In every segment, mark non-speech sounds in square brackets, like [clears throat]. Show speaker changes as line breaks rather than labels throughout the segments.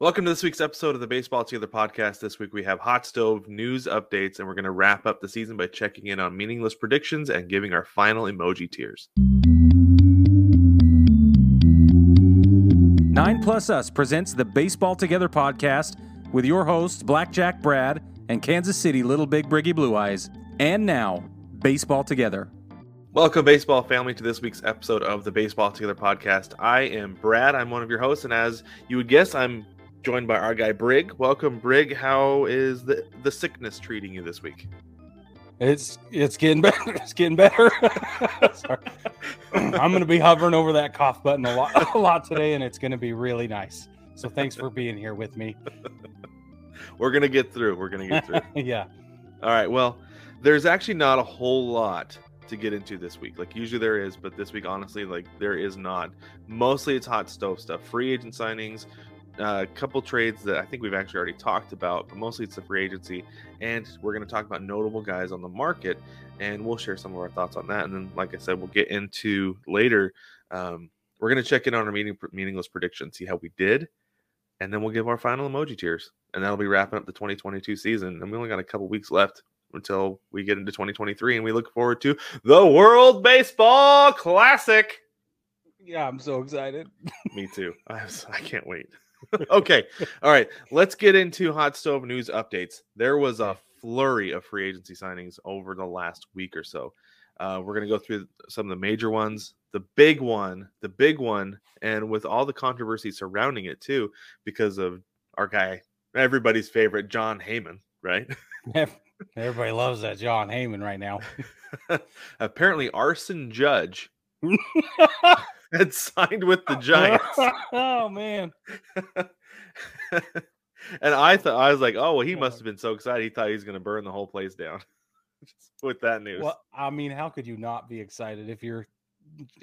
Welcome to this week's episode of the Baseball Together podcast. This week we have hot stove news updates, and we're going to wrap up the season by checking in on meaningless predictions and giving our final emoji tiers.
Nine Plus Us presents the Baseball Together podcast with your hosts, Blackjack Brad and Kansas City Little Big Briggy Blue Eyes. And now, Baseball Together.
Welcome, baseball family, to this week's episode of the Baseball Together podcast. I am Brad. I'm one of your hosts, and as you would guess, I'm joined by our guy Brig. Welcome, Brig. How is the the sickness treating you this week?
It's it's getting better. [laughs] It's getting better. [laughs] [clears throat] I'm going to be hovering over that cough button a lot [laughs] a lot today, and it's going to be really nice. So thanks for being here with me.
We're gonna get through. We're gonna get through.
yeah.
All right. Well, there's actually not a whole lot to get into this week. Like usually there is, but this week, honestly, like there is not. Mostly it's hot stove stuff, free agent signings, a uh, couple trades that I think we've actually already talked about, but mostly it's the free agency. And we're going to talk about notable guys on the market, and we'll share some of our thoughts on that. And then, like I said, we'll get into later. Um, we're going to check in on our meaning, meaningless prediction, see how we did, and then we'll give our final emoji tiers. And that'll be wrapping up the 2022 season. And we only got a couple weeks left until we get into 2023, and we look forward to the World Baseball Classic.
Yeah, I'm so excited. [laughs]
Me too. I, was, I can't wait. Okay. All right. Let's get into hot stove news updates. There was a flurry of free agency signings over the last week or so. Uh, we're going to go through some of the major ones, the big one, the big one, and with all the controversy surrounding it too, because of our guy, everybody's favorite, Jon Heyman, right? [laughs]
Everybody loves that Jon Heyman right now. [laughs]
Apparently, Arson Judge [laughs] [laughs] had signed with the Giants. [laughs]
oh man. [laughs]
and I thought I was like, oh well, he must have been so excited. He thought he was going to burn the whole place down with that news.
Well, I mean, how could you not be excited if you're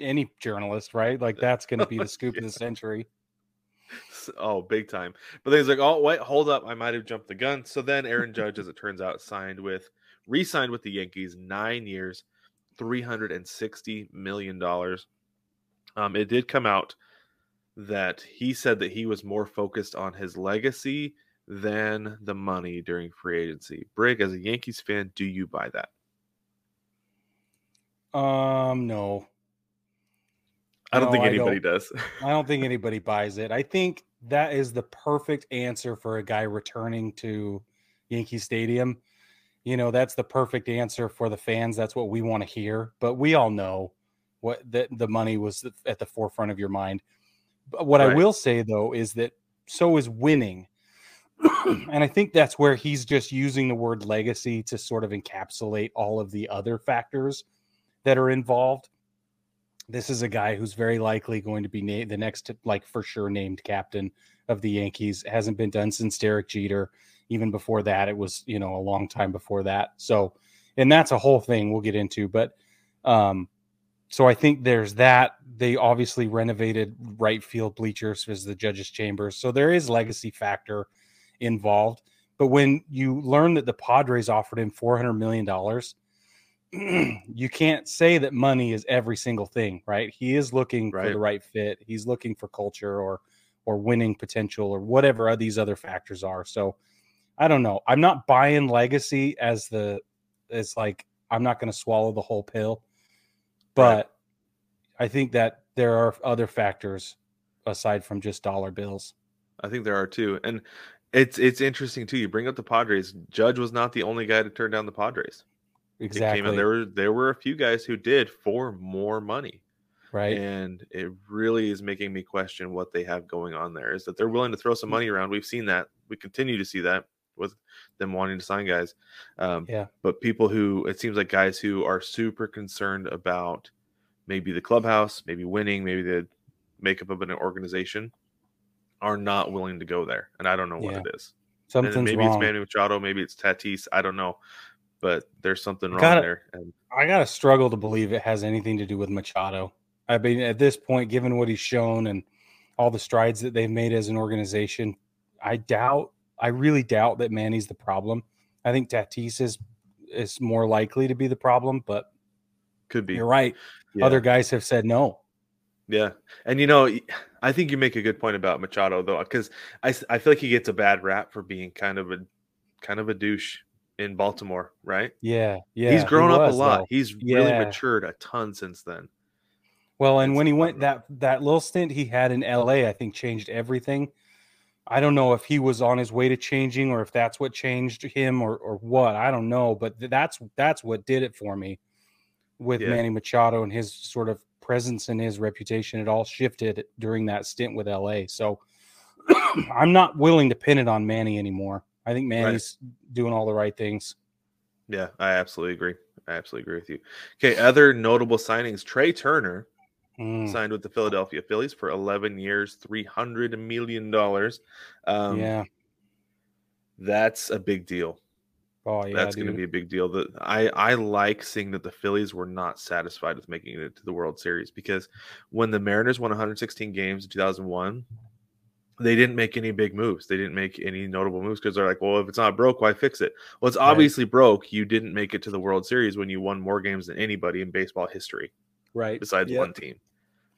any journalist, right? Like that's going to be the scoop yeah. of the century.
Oh, big time. But then he's like, oh, wait, hold up. I might have jumped the gun. So then Aaron Judge, as it turns out, signed with, re signed with the Yankees nine years, $360 million. Um, it did come out that he said that he was more focused on his legacy than the money during free agency. Brig, as a Yankees fan, do you buy that?
Um, no.
I don't no, think anybody don't, does.
I don't think [laughs] anybody buys it. I think that is the perfect answer for a guy returning to Yankee Stadium. You know, that's the perfect answer for the fans. That's what we want to hear. But we all know what that the money was at the forefront of your mind. But what right. I will say though is that so is winning. and I think that's where he's just using the word legacy to sort of encapsulate all of the other factors that are involved this is a guy who's very likely going to be named the next, like for sure, named captain of the Yankees. It hasn't been done since Derek Jeter. Even before that, it was you know a long time before that. So, and that's a whole thing we'll get into. But, um, so I think there's that. They obviously renovated right field bleachers as the judges' chambers, so there is legacy factor involved. But when you learn that the Padres offered him four hundred million dollars [clears throat] you can't say that money is every single thing, right? He is looking right. for the right fit. He's looking for culture or or winning potential or whatever these other factors are. So I don't know. I'm not buying legacy as the it's like I'm not going to swallow the whole pill, but right. I think that there are other factors aside from just dollar bills.
I think there are too, and it's it's interesting too. You bring up the Padres. Judge was not the only guy to turn down the Padres.
Exactly.
there were there were a few guys who did for more money.
Right.
And it really is making me question what they have going on there. Is that they're willing to throw some mm. money around. We've seen that. We continue to see that with them wanting to sign guys. Um,
yeah.
But people who it seems like guys who are super concerned about maybe the clubhouse, maybe winning, maybe the makeup of an organization are not willing to go there. And I don't know what yeah. it is.
Something's
maybe
wrong.
it's Manny Machado, maybe it's Tatis. I don't know but there's something wrong gotta, there. And
I gotta struggle to believe it has anything to do with Machado. I mean, at this point, given what he's shown and all the strides that they've made as an organization, I doubt. I really doubt that Manny's the problem. I think Tatis is is more likely to be the problem, but
could be.
You're right. Yeah. Other guys have said no.
Yeah, and you know, I think you make a good point about Machado though, because I, I feel like he gets a bad rap for being kind of a kind of a douche in Baltimore, right?
Yeah, yeah.
he's grown
he
up
was,
a lot.
though.
He's really
Yeah.
matured a ton since then.
Well, and
It's
when he went that that little stint he had in LA, I think changed everything. I don't know if he was on his way to changing or if that's what changed him or or what. I don't know, but that's that's what did it for me with
Yeah.
Manny Machado and his sort of presence and his reputation. It all shifted during that stint with LA. So [clears throat] I'm not willing to pin it on Manny anymore. I think Manny's doing all the right things.
Yeah, I absolutely agree. I absolutely agree with you. Okay, other notable signings: Trea Turner
Mm,
signed with the Philadelphia Phillies for 11 years, 300 million dollars. Um,
yeah.
that's a big deal.
Oh yeah.
that's going to be a big deal. That I I like seeing that the Phillies were not satisfied with making it to the World Series because when the Mariners won 116 games in 2001, they didn't make any big moves. They didn't make any notable moves because they're like, well, if it's not broke, why fix it? Well, it's
Right.
obviously broke. You didn't make it to the World Series when you won more games than anybody in baseball history
right.
besides
Yep.
one team,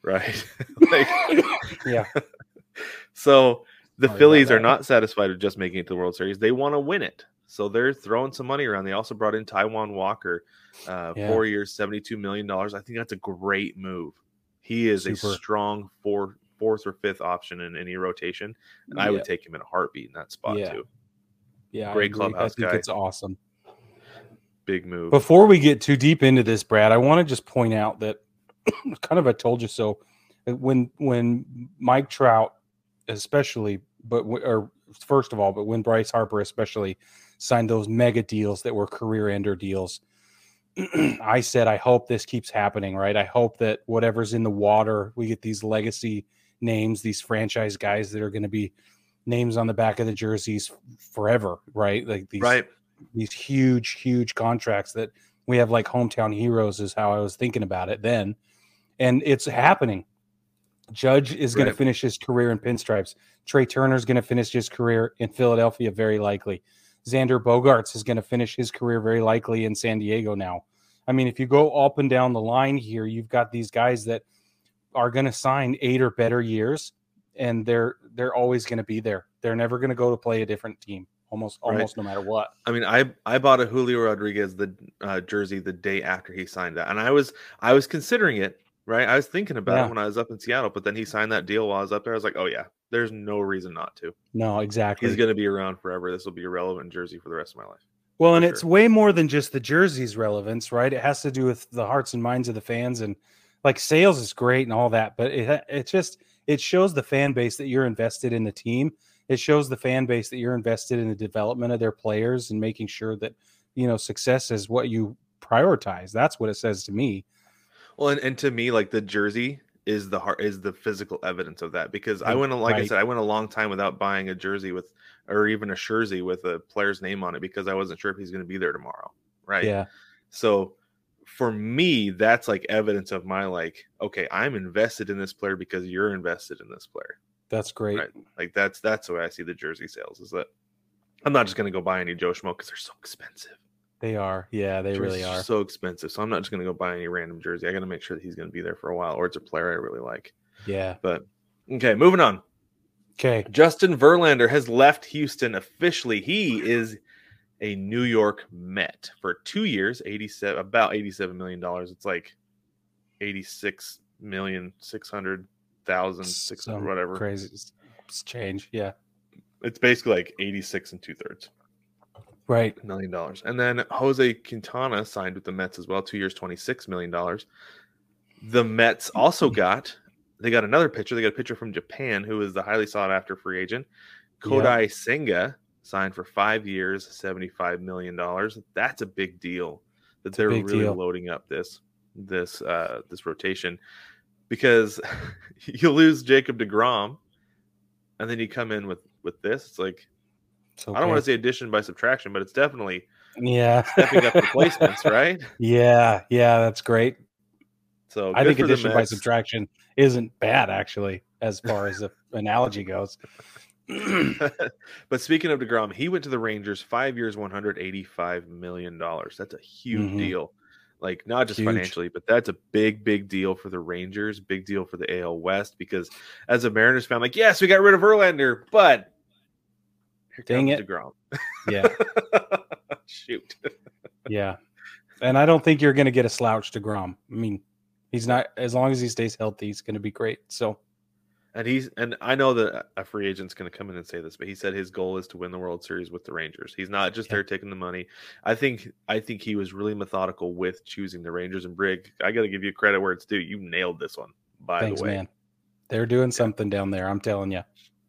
right? [laughs] [laughs] like,
Yeah. [laughs]
so the
about
Phillies are not satisfied with just making it to the World Series. They want to win it. So they're throwing some money around. They also brought in Taijuan Walker, uh,
Yeah.
four years, $72 million. I think that's a great move. He is a
Super.
strong four, fourth or fifth option in any rotation. And I would take him in a heartbeat in that spot
Yeah.
too.
Yeah,
Great
agree.
clubhouse
I think
guy.
it's awesome.
Big move.
Before we get too deep into this, Brad, I want to just point out that [coughs] kind of I told you so. uh, When when Mike Trout, especially, but or first of all, but when Bryce Harper especially signed those mega deals that were career ender deals, [clears throat] I said I hope this keeps happening. Right, I hope that whatever's in the water, we get these legacy names, these franchise guys that are going to be names on the back of the jerseys forever. Right, like these
right.
these huge, huge contracts that we have like hometown heroes is how I was thinking about it then. And it's happening. Judge is going
Right.
to finish his career in pinstripes. Trea Turner is going to finish his career in Philadelphia, very likely. Xander Bogaerts is going to finish his career very likely in San Diego now. I mean, if you go up and down the line here, you've got these guys that are going to sign eight or better years, and they're they're always going to be there. They're never going to go to play a different team, almost
Right.
almost no matter what.
I mean, I I bought a Julio Rodriguez the uh, jersey the day after he signed that, and I was I was considering it. Right, I was thinking about
Yeah.
it when I was up in Seattle, but then he signed that deal while I was up there. I was like, oh yeah, there's no reason not to.
No, exactly.
He's going to be around forever. This will be a relevant jersey for the rest of my life.
Well, and
for
it's way more than just the jersey's relevance, right? It has to do with the hearts and minds of the fans, and like sales is great and all that, but it it just it shows the fan base that you're invested in the team. It shows the fan base that you're invested in the development of their players and making sure that you know success is what you prioritize. That's what it says to me.
Well, and, and to me, like the jersey is the heart is the physical evidence of that because I went like I said, I went a long time without buying a jersey with or even a jersey with a player's name on it because I wasn't sure if he's going to be there tomorrow. Right.
Yeah,
So for me, that's like evidence of my like, okay, I'm invested in this player because you're invested in this player.
that's great.
Right. Like that's that's the way I see the jersey sales is that I'm not just going to go buy any Joe Schmo because they're so expensive.
They are. Yeah, they really are.
so expensive. So I'm not just going to go buy any random jersey. I got to make sure that he's going to be there for a while, or it's a player I really like.
Yeah.
But okay, moving on.
Okay.
Justin Verlander has left Houston officially. He is a New York Met for two years, 87 about 87 million dollars. It's like 86 million six hundred thousand six hundred whatever.
crazy s- s- change. Yeah.
It's basically like 86 and two thirds
Right.
million dollars. And then Jose Quintana signed with the Mets as well, two years, 26 million dollars. The Mets also got they got another pitcher. They got a pitcher from Japan who is the highly sought after free agent. Kodai Senga signed for five years, 75 million dollars. That's a big deal that
a
they're really
deal.
loading up this this uh this rotation because [laughs] you lose Jacob DeGrom and then you come in with with this. It's like
It's
I don't want to say addition by subtraction, but it's definitely
Yeah.
stepping up replacements, [laughs] right?
Yeah. Yeah. That's great.
So
I think addition by subtraction isn't bad actually, as far as the [laughs] analogy goes. [clears throat] [laughs]
but speaking of Degrom, he went to the Rangers, five years, one hundred eighty-five million dollars. That's a huge
Mhm.
deal. Like not just
Huge.
financially, but that's a big, big deal for the Rangers, big deal for the AL West. Because as a Mariners fan, like, yes, we got rid of Verlander, but here
Dang it.
DeGrom.
Yeah, [laughs]
Shoot.
yeah. And I don't think you're going to get a slouch to Grom. I mean, he's not as long as he stays healthy, he's going to be great. So
And he's and I know that a free agent's going to come in and say this, but he said his goal is to win the World Series with the Rangers. He's not just
Yeah.
there taking the money. I think I think he was really methodical with choosing the Rangers and Brig. I got to give you credit where it's due. You nailed this one. By
thanks,
the way,
man. They're doing something down there. I'm telling you,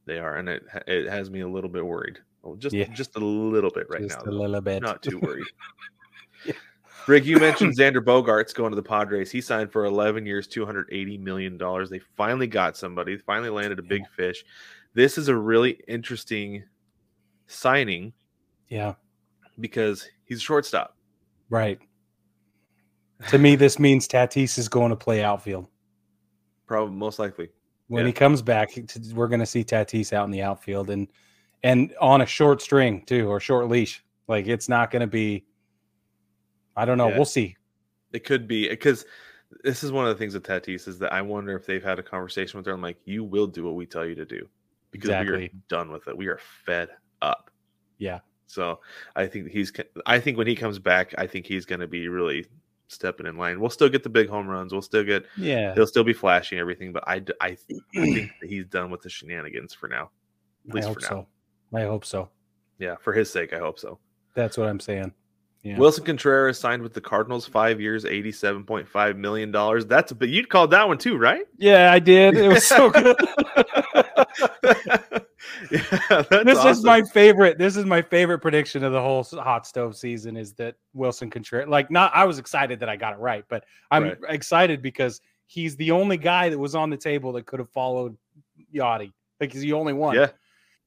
they are, and it it has me a little bit worried. Well, just
Yeah.
just a little bit right
just
now.
a
though.
little bit.
Not too worried. [laughs]
Yeah.
Brig, you mentioned [coughs] Xander Bogaerts going to the Padres. He signed for 11 years, 280 million dollars. They finally got somebody. Finally landed a big fish. This is a really interesting signing
Yeah,
because he's a shortstop.
right. To me, this means Tatis is going to play outfield.
Probably most likely.
When
Yeah.
he comes back, we're going to see Tatis out in the outfield and and on a short string too, or short leash. Like it's not going to be. I don't know.
Yeah.
We'll see.
It could be because this is one of the things with Tatis is that I wonder if they've had a conversation with her. I'm like, you will do what we tell you to do because we are done with it. We are fed up.
Yeah,
So I think he's. I think when he comes back, I think he's going to be really stepping in line. We'll still get the big home runs. We'll still get.
yeah.
He'll still be flashing everything, but I th- I think [clears throat] that he's done with the shenanigans for now. At
I
least
hope
for now.
so. I hope so.
Yeah, for his sake, I hope so.
That's what I'm saying. Yeah.
Wilson Contreras signed with the Cardinals, five years, eighty-seven point five million dollars. That's but you'd called that one too, right?
yeah, I did. It was so good. [laughs] [laughs] [laughs]
yeah,
this is my favorite. This is my favorite prediction of the whole hot stove season. Is that Wilson Contreras? Like, not. I was excited that I got it right, but I'm
Right.
excited because he's the only guy that was on the table that could have followed Yadi. Like, he's the only one.
Yeah,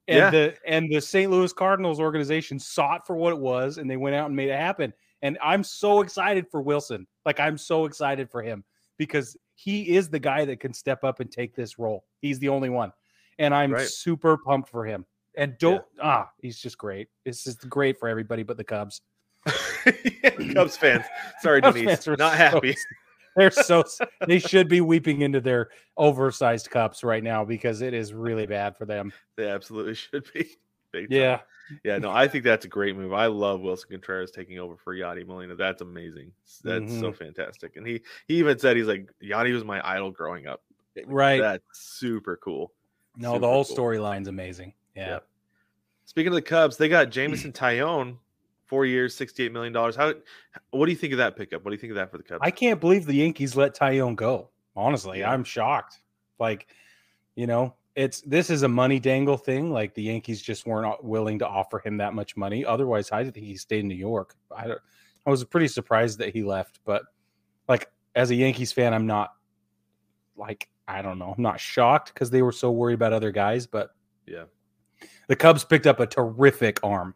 And
Yeah.
the and the St. Louis Cardinals organization saw it for what it was, and they went out and made it happen. And I'm so excited for Wilson. Like, I'm so excited for him because he is the guy that can step up and take this role. He's the only one, and I'm
Right.
super pumped for him. And don't ah, he's just great. This is great for everybody but the Cubs. [laughs]
Cubs fans. Sorry, [laughs]
Cubs
Denise,
fans
not
so
happy. [laughs]
They're so they should be weeping into their oversized cups right now because it is really bad for them.
They absolutely should be.
Yeah,
yeah. No, I think that's a great move. I love Wilson Contreras taking over for Yadi Molina. That's amazing. That's so
Mm-hmm.
fantastic. And he he even said he's like Yadi was my idol growing up.
right.
That's super cool.
No,
super
the whole
cool.
storyline's amazing. Yeah.
Speaking of the Cubs, they got Jameson Taillon, four years, sixty-eight million dollars. How? What do you think of that pickup? What do you think of that for the Cubs?
I can't believe the Yankees let Taillon go. Honestly,
Yeah.
I'm shocked. Like, you know, it's this is a money dangle thing. Like the Yankees just weren't uh, willing to offer him that much money. Otherwise, I think he stayed in New York. I don't, I was pretty surprised that he left, but like as a Yankees fan, I'm not like I don't know. I'm not shocked because they were so worried about other guys, but
yeah,
the Cubs picked up a terrific arm.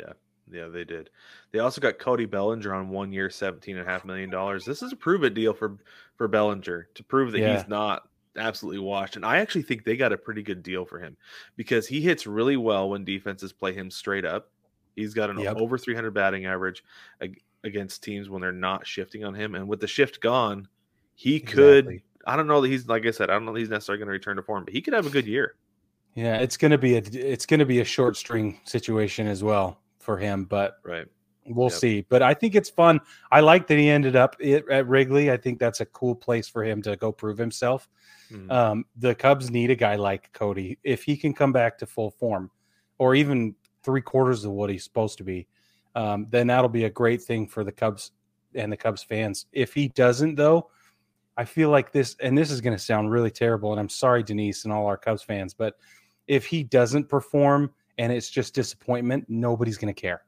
yeah, yeah, they did. They also got Cody Bellinger on one year, seventeen and a half million dollars. This is a prove it deal for for Bellinger to prove that
Yeah.
he's not absolutely washed. And I actually think they got a pretty good deal for him because he hits really well when defenses play him straight up. He's got an
Yep.
over 300 batting average against teams when they're not shifting on him. And with the shift gone, he could. I don't know that he's like I said. I don't know that he's necessarily going to return to form, but he could have a good year.
Yeah, it's gonna be a it's gonna be a short string situation as well for him, but
Right.
We'll
Yep.
see, but I think it's fun. I like that he ended up it, at Wrigley. I think that's a cool place for him to go prove himself.
Mhm.
Um, the Cubs need a guy like Cody if he can come back to full form, or even three quarters of what he's supposed to be. Um, then that'll be a great thing for the Cubs and the Cubs fans. If he doesn't, though, I feel like this, and this is going to sound really terrible. And I'm sorry, Denise, and all our Cubs fans, but if he doesn't perform and it's just disappointment, nobody's going to care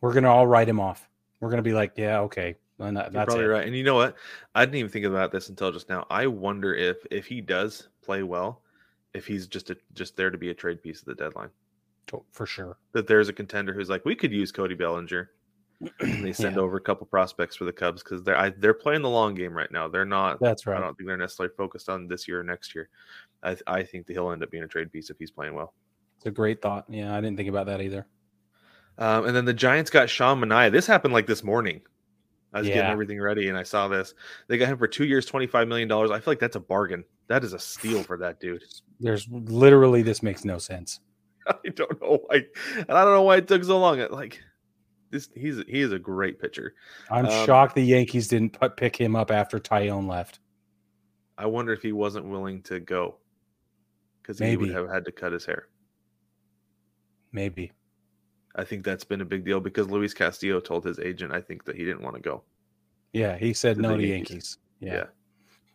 we're gonna all write him off. We're gonna be like, yeah, okay, and that,
You're
that's
probably
it.
right. And you know what? I didn't even think about this until just now. I wonder if if he does play well, if he's just a, just there to be a trade piece at the deadline.
To- for sure.
That there's a contender who's like, we could use Cody Bellinger. They [clears throat] send
Yeah.
over a couple prospects for the Cubs because they're I, they're playing the long game right now. They're not.
That's right.
I don't think they're necessarily focused on this year or next year. I I think that he'll end up being a trade piece if he's playing well.
It's a great thought. Yeah, I didn't think about that either.
Um, and then the Giants got Sean Manaea. This happened like this morning. I was getting everything ready and I saw this. They got him for two years, $25 million. I feel like that's a bargain. That is a steal for that dude. [sighs]
There's literally this makes no sense. [laughs]
I don't know why. And I don't know why it took so long. Like, this, he's he is a great pitcher.
I'm
Um,
shocked the Yankees didn't put, pick him up after Taillon left.
I wonder if he wasn't willing to go because he would have had to cut his hair.
Maybe.
I think that's been a big deal because Luis Castillo told his agent, I think that he didn't want to go.
Yeah, he said
To
no to
Yankees.
Yankees. Yeah.
Yeah.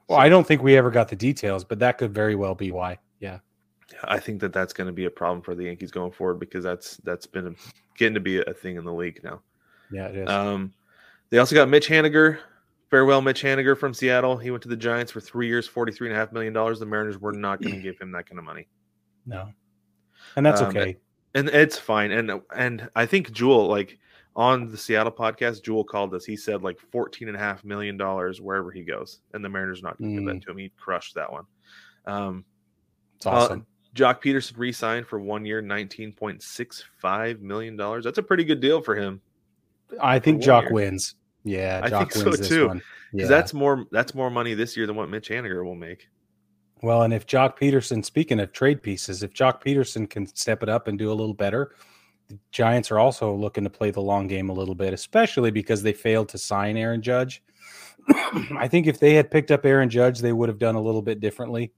Well, I don't think we ever got the details, but that could very well be why. Yeah.
I think that that's going to be a problem for the Yankees going forward because that's that's been getting to be a thing in the league now.
Yeah, it is.
Um, they also got Mitch Haniger. Farewell, Mitch Haniger from Seattle. He went to the Giants for three years, forty-three and a half million dollars. The Mariners were not going to give him that kind of money, [clears throat]
no. And that's
um,
okay.
and it's fine. And and I think Jewel, like on the Seattle podcast, Jewel called us. He said like fourteen and a half million dollars wherever he goes, and the Mariners not going to give that to him. He crushed that one. Um,
It's awesome.
Joc Pederson re-signed for one year, nineteen point six five million dollars. That's a pretty good deal for him.
I think Joc
year.
wins. Yeah,
I
Joc
think so,
this
too. Because
Yeah.
that's more that's more money this year than what Mitch Haniger will make.
well, and if Joc Pederson, speaking of trade pieces, if Joc Pederson can step it up and do a little better, the Giants are also looking to play the long game a little bit, especially because they failed to sign Aaron Judge. [clears throat] I think if they had picked up Aaron Judge, they would have done a little bit differently.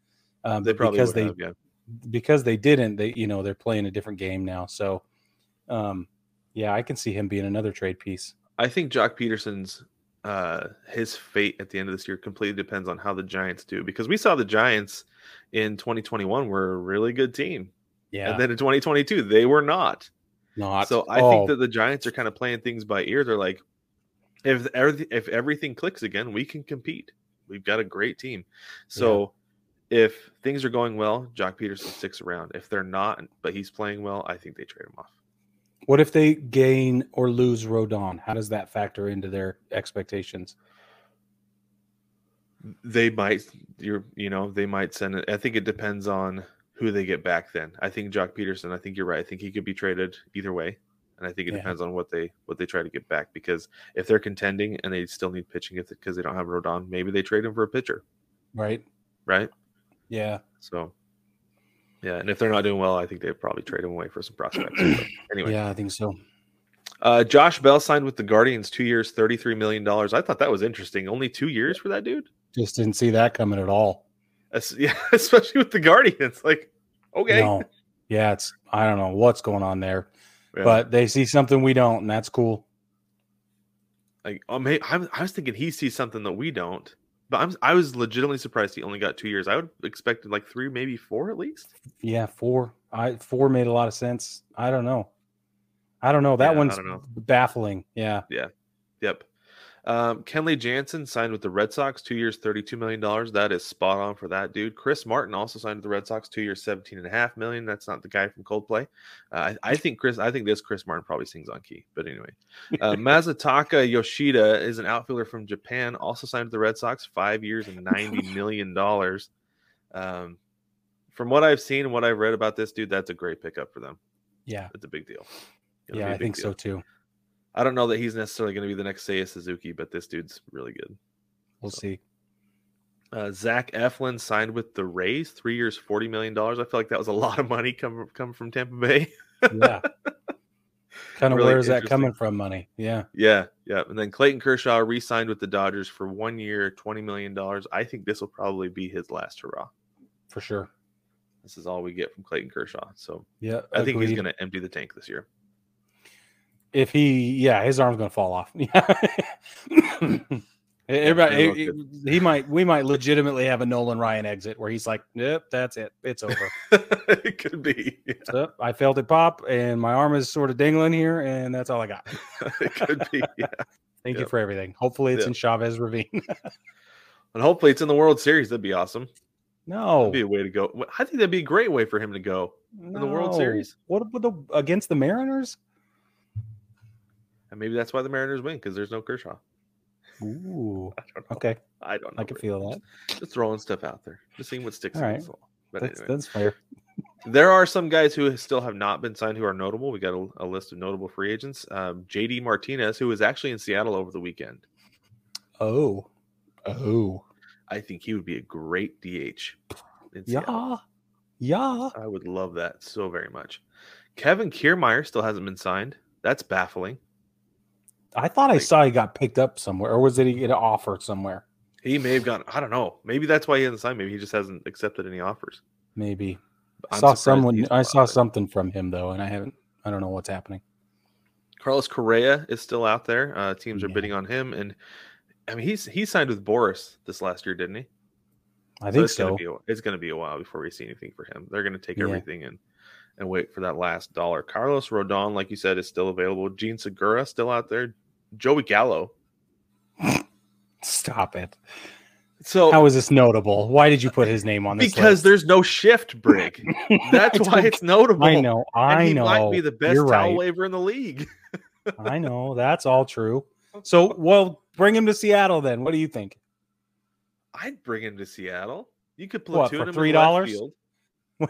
Um,
They probably
because
would
they
have, yeah.
Because they didn't, they you know they're playing a different game now. So, um, yeah, I can see him being another trade piece.
I think Joc Pederson's uh his fate at the end of this year completely depends on how the Giants do because we saw the Giants in 2021 were a really good team.
Yeah,
And then in 2022 they were not.
not
So I
oh,
think that the Giants are kind of playing things by ear. They're like if everything if everything clicks again, we can compete. We've got a great team. So if things are going well, Joc Pederson sticks around. If they're not, but he's playing well, I think they trade him off.
What if they gain or lose Rodon? How does that factor into their expectations?
they might you're you know they might send it i think it depends on who they get back then i think joc pederson i think you're right i think he could be traded either way and i think it
Yeah.
depends on what they what they try to get back because if they're contending and they still need pitching if because they don't have rodon maybe they trade him for a pitcher
Right?
right
Yeah.
so yeah and if they're not doing well i think they'd probably trade him away for some prospects But anyway
Yeah, I think so.
uh josh bell signed with the guardians two years 33 million dollars i thought that was interesting only two years for that dude
Just didn't see that coming at all.
Es- [laughs] yeah especially with the guardians like okay
No. Yeah, it's I don't know what's going on there,
Yeah.
but they see something we don't, and that's cool.
Like, oh, was- I was thinking he sees something that we don't. But I'm, I was legitimately surprised he only got two years. I would expected like three, maybe four at least.
Yeah, four. I four made a lot of sense. I don't know. I don't know. That
Yeah,
one's
know.
baffling. Yeah. Yeah.
Yep. Um, Kenley Jansen signed with the Red Sox, two years, $32 million. That is spot on for that dude. Chris Martin also signed with the Red Sox, two years, 17.5 million. That's not the guy from Coldplay. Uh, I, I think Chris, I think this Chris Martin probably sings on key. But anyway, uh, [laughs] Masataka Yoshida is an outfielder from Japan, also signed with the Red Sox, five years and $90 [laughs] million. Um, from what I've seen and what I've read about this dude, that's a great pickup for them.
Yeah.
It's a big deal. It'll
Yeah,
a
I
big
think
deal.
so too.
I don't know that he's necessarily going to be the next Seiya Suzuki, but this dude's really good.
We'll see.
Uh, Zach Eflin signed with the Rays, three years, forty million dollars. I feel like that was a lot of money coming coming from Tampa Bay.
Yeah. [laughs] kind of
Really
where is that coming from? Money. Yeah.
yeah, yeah. And then Clayton Kershaw re-signed with the Dodgers for one year, twenty million dollars. I think this will probably be his last hurrah.
For sure.
This is all we get from Clayton Kershaw. So
Yeah.
I think he's going to empty the tank this year.
If he yeah his arm's gonna fall off [laughs] yeah everybody
it'll
he- might we might legitimately have a nolan ryan exit where he's like yep that's it it's over [laughs]
it could be. Yeah,
so i felt it pop and my arm is sort of dangling here and that's all i got [laughs]
it could be. Yeah.
thank you for everything hopefully it's
Yep.
in chavez ravine
And hopefully it's in the World Series. That'd be awesome.
no
That'd be a way to go. I think that'd be a great way for him to go. In the World. Series?
what about the against the mariners
And maybe that's why the Mariners win because there's no Kershaw.
Ooh, [laughs]
I don't know.
okay
I don't know.
i can feel that
Just throwing stuff out there. Just seeing what sticks
All
in
right.
But
that's,
anyway.
that's fair [laughs]
there are some guys who still have not been signed who are notable. We got a, a list of notable free agents. Um, JD Martinez, who was actually in Seattle over the weekend.
Oh, oh,
I think he would be a great DH. In
yeah,
Seattle.
yeah.
I would love that so very much. Kevin Kiermaier still hasn't been signed. That's baffling.
I thought I saw he got picked up somewhere, or was it he get an offer somewhere?
He may have gone. I don't know. Maybe that's why he hasn't signed. Maybe he just hasn't accepted any offers.
Maybe. I saw someone. I saw something from him though, and I haven't. I don't know what's happening.
Carlos Correa is still out there. Uh, teams are
Yeah.
bidding on him, and I mean he's he signed with Boras this last year, didn't he?
I think
it's
so.
Gonna be a, it's going to be a while before we see anything for him. They're going to take
Yeah.
everything and and wait for that last dollar. Carlos Rodon, like you said, is still available. Jean Segura still out there. Joey Gallo.
Stop it.
So
How is this notable? Why did you put his name on this?
because
list?
there's no shift, Brig. [laughs] That's why it's notable.
I know.
And
I
he
know.
might be the best
You're
towel
right.
waiver in the league. [laughs]
I know. That's all true. So, well, bring him to Seattle then. What do you think?
I'd bring him to Seattle. You could
What,
platoon
for
him in the left
$3?
field. [laughs]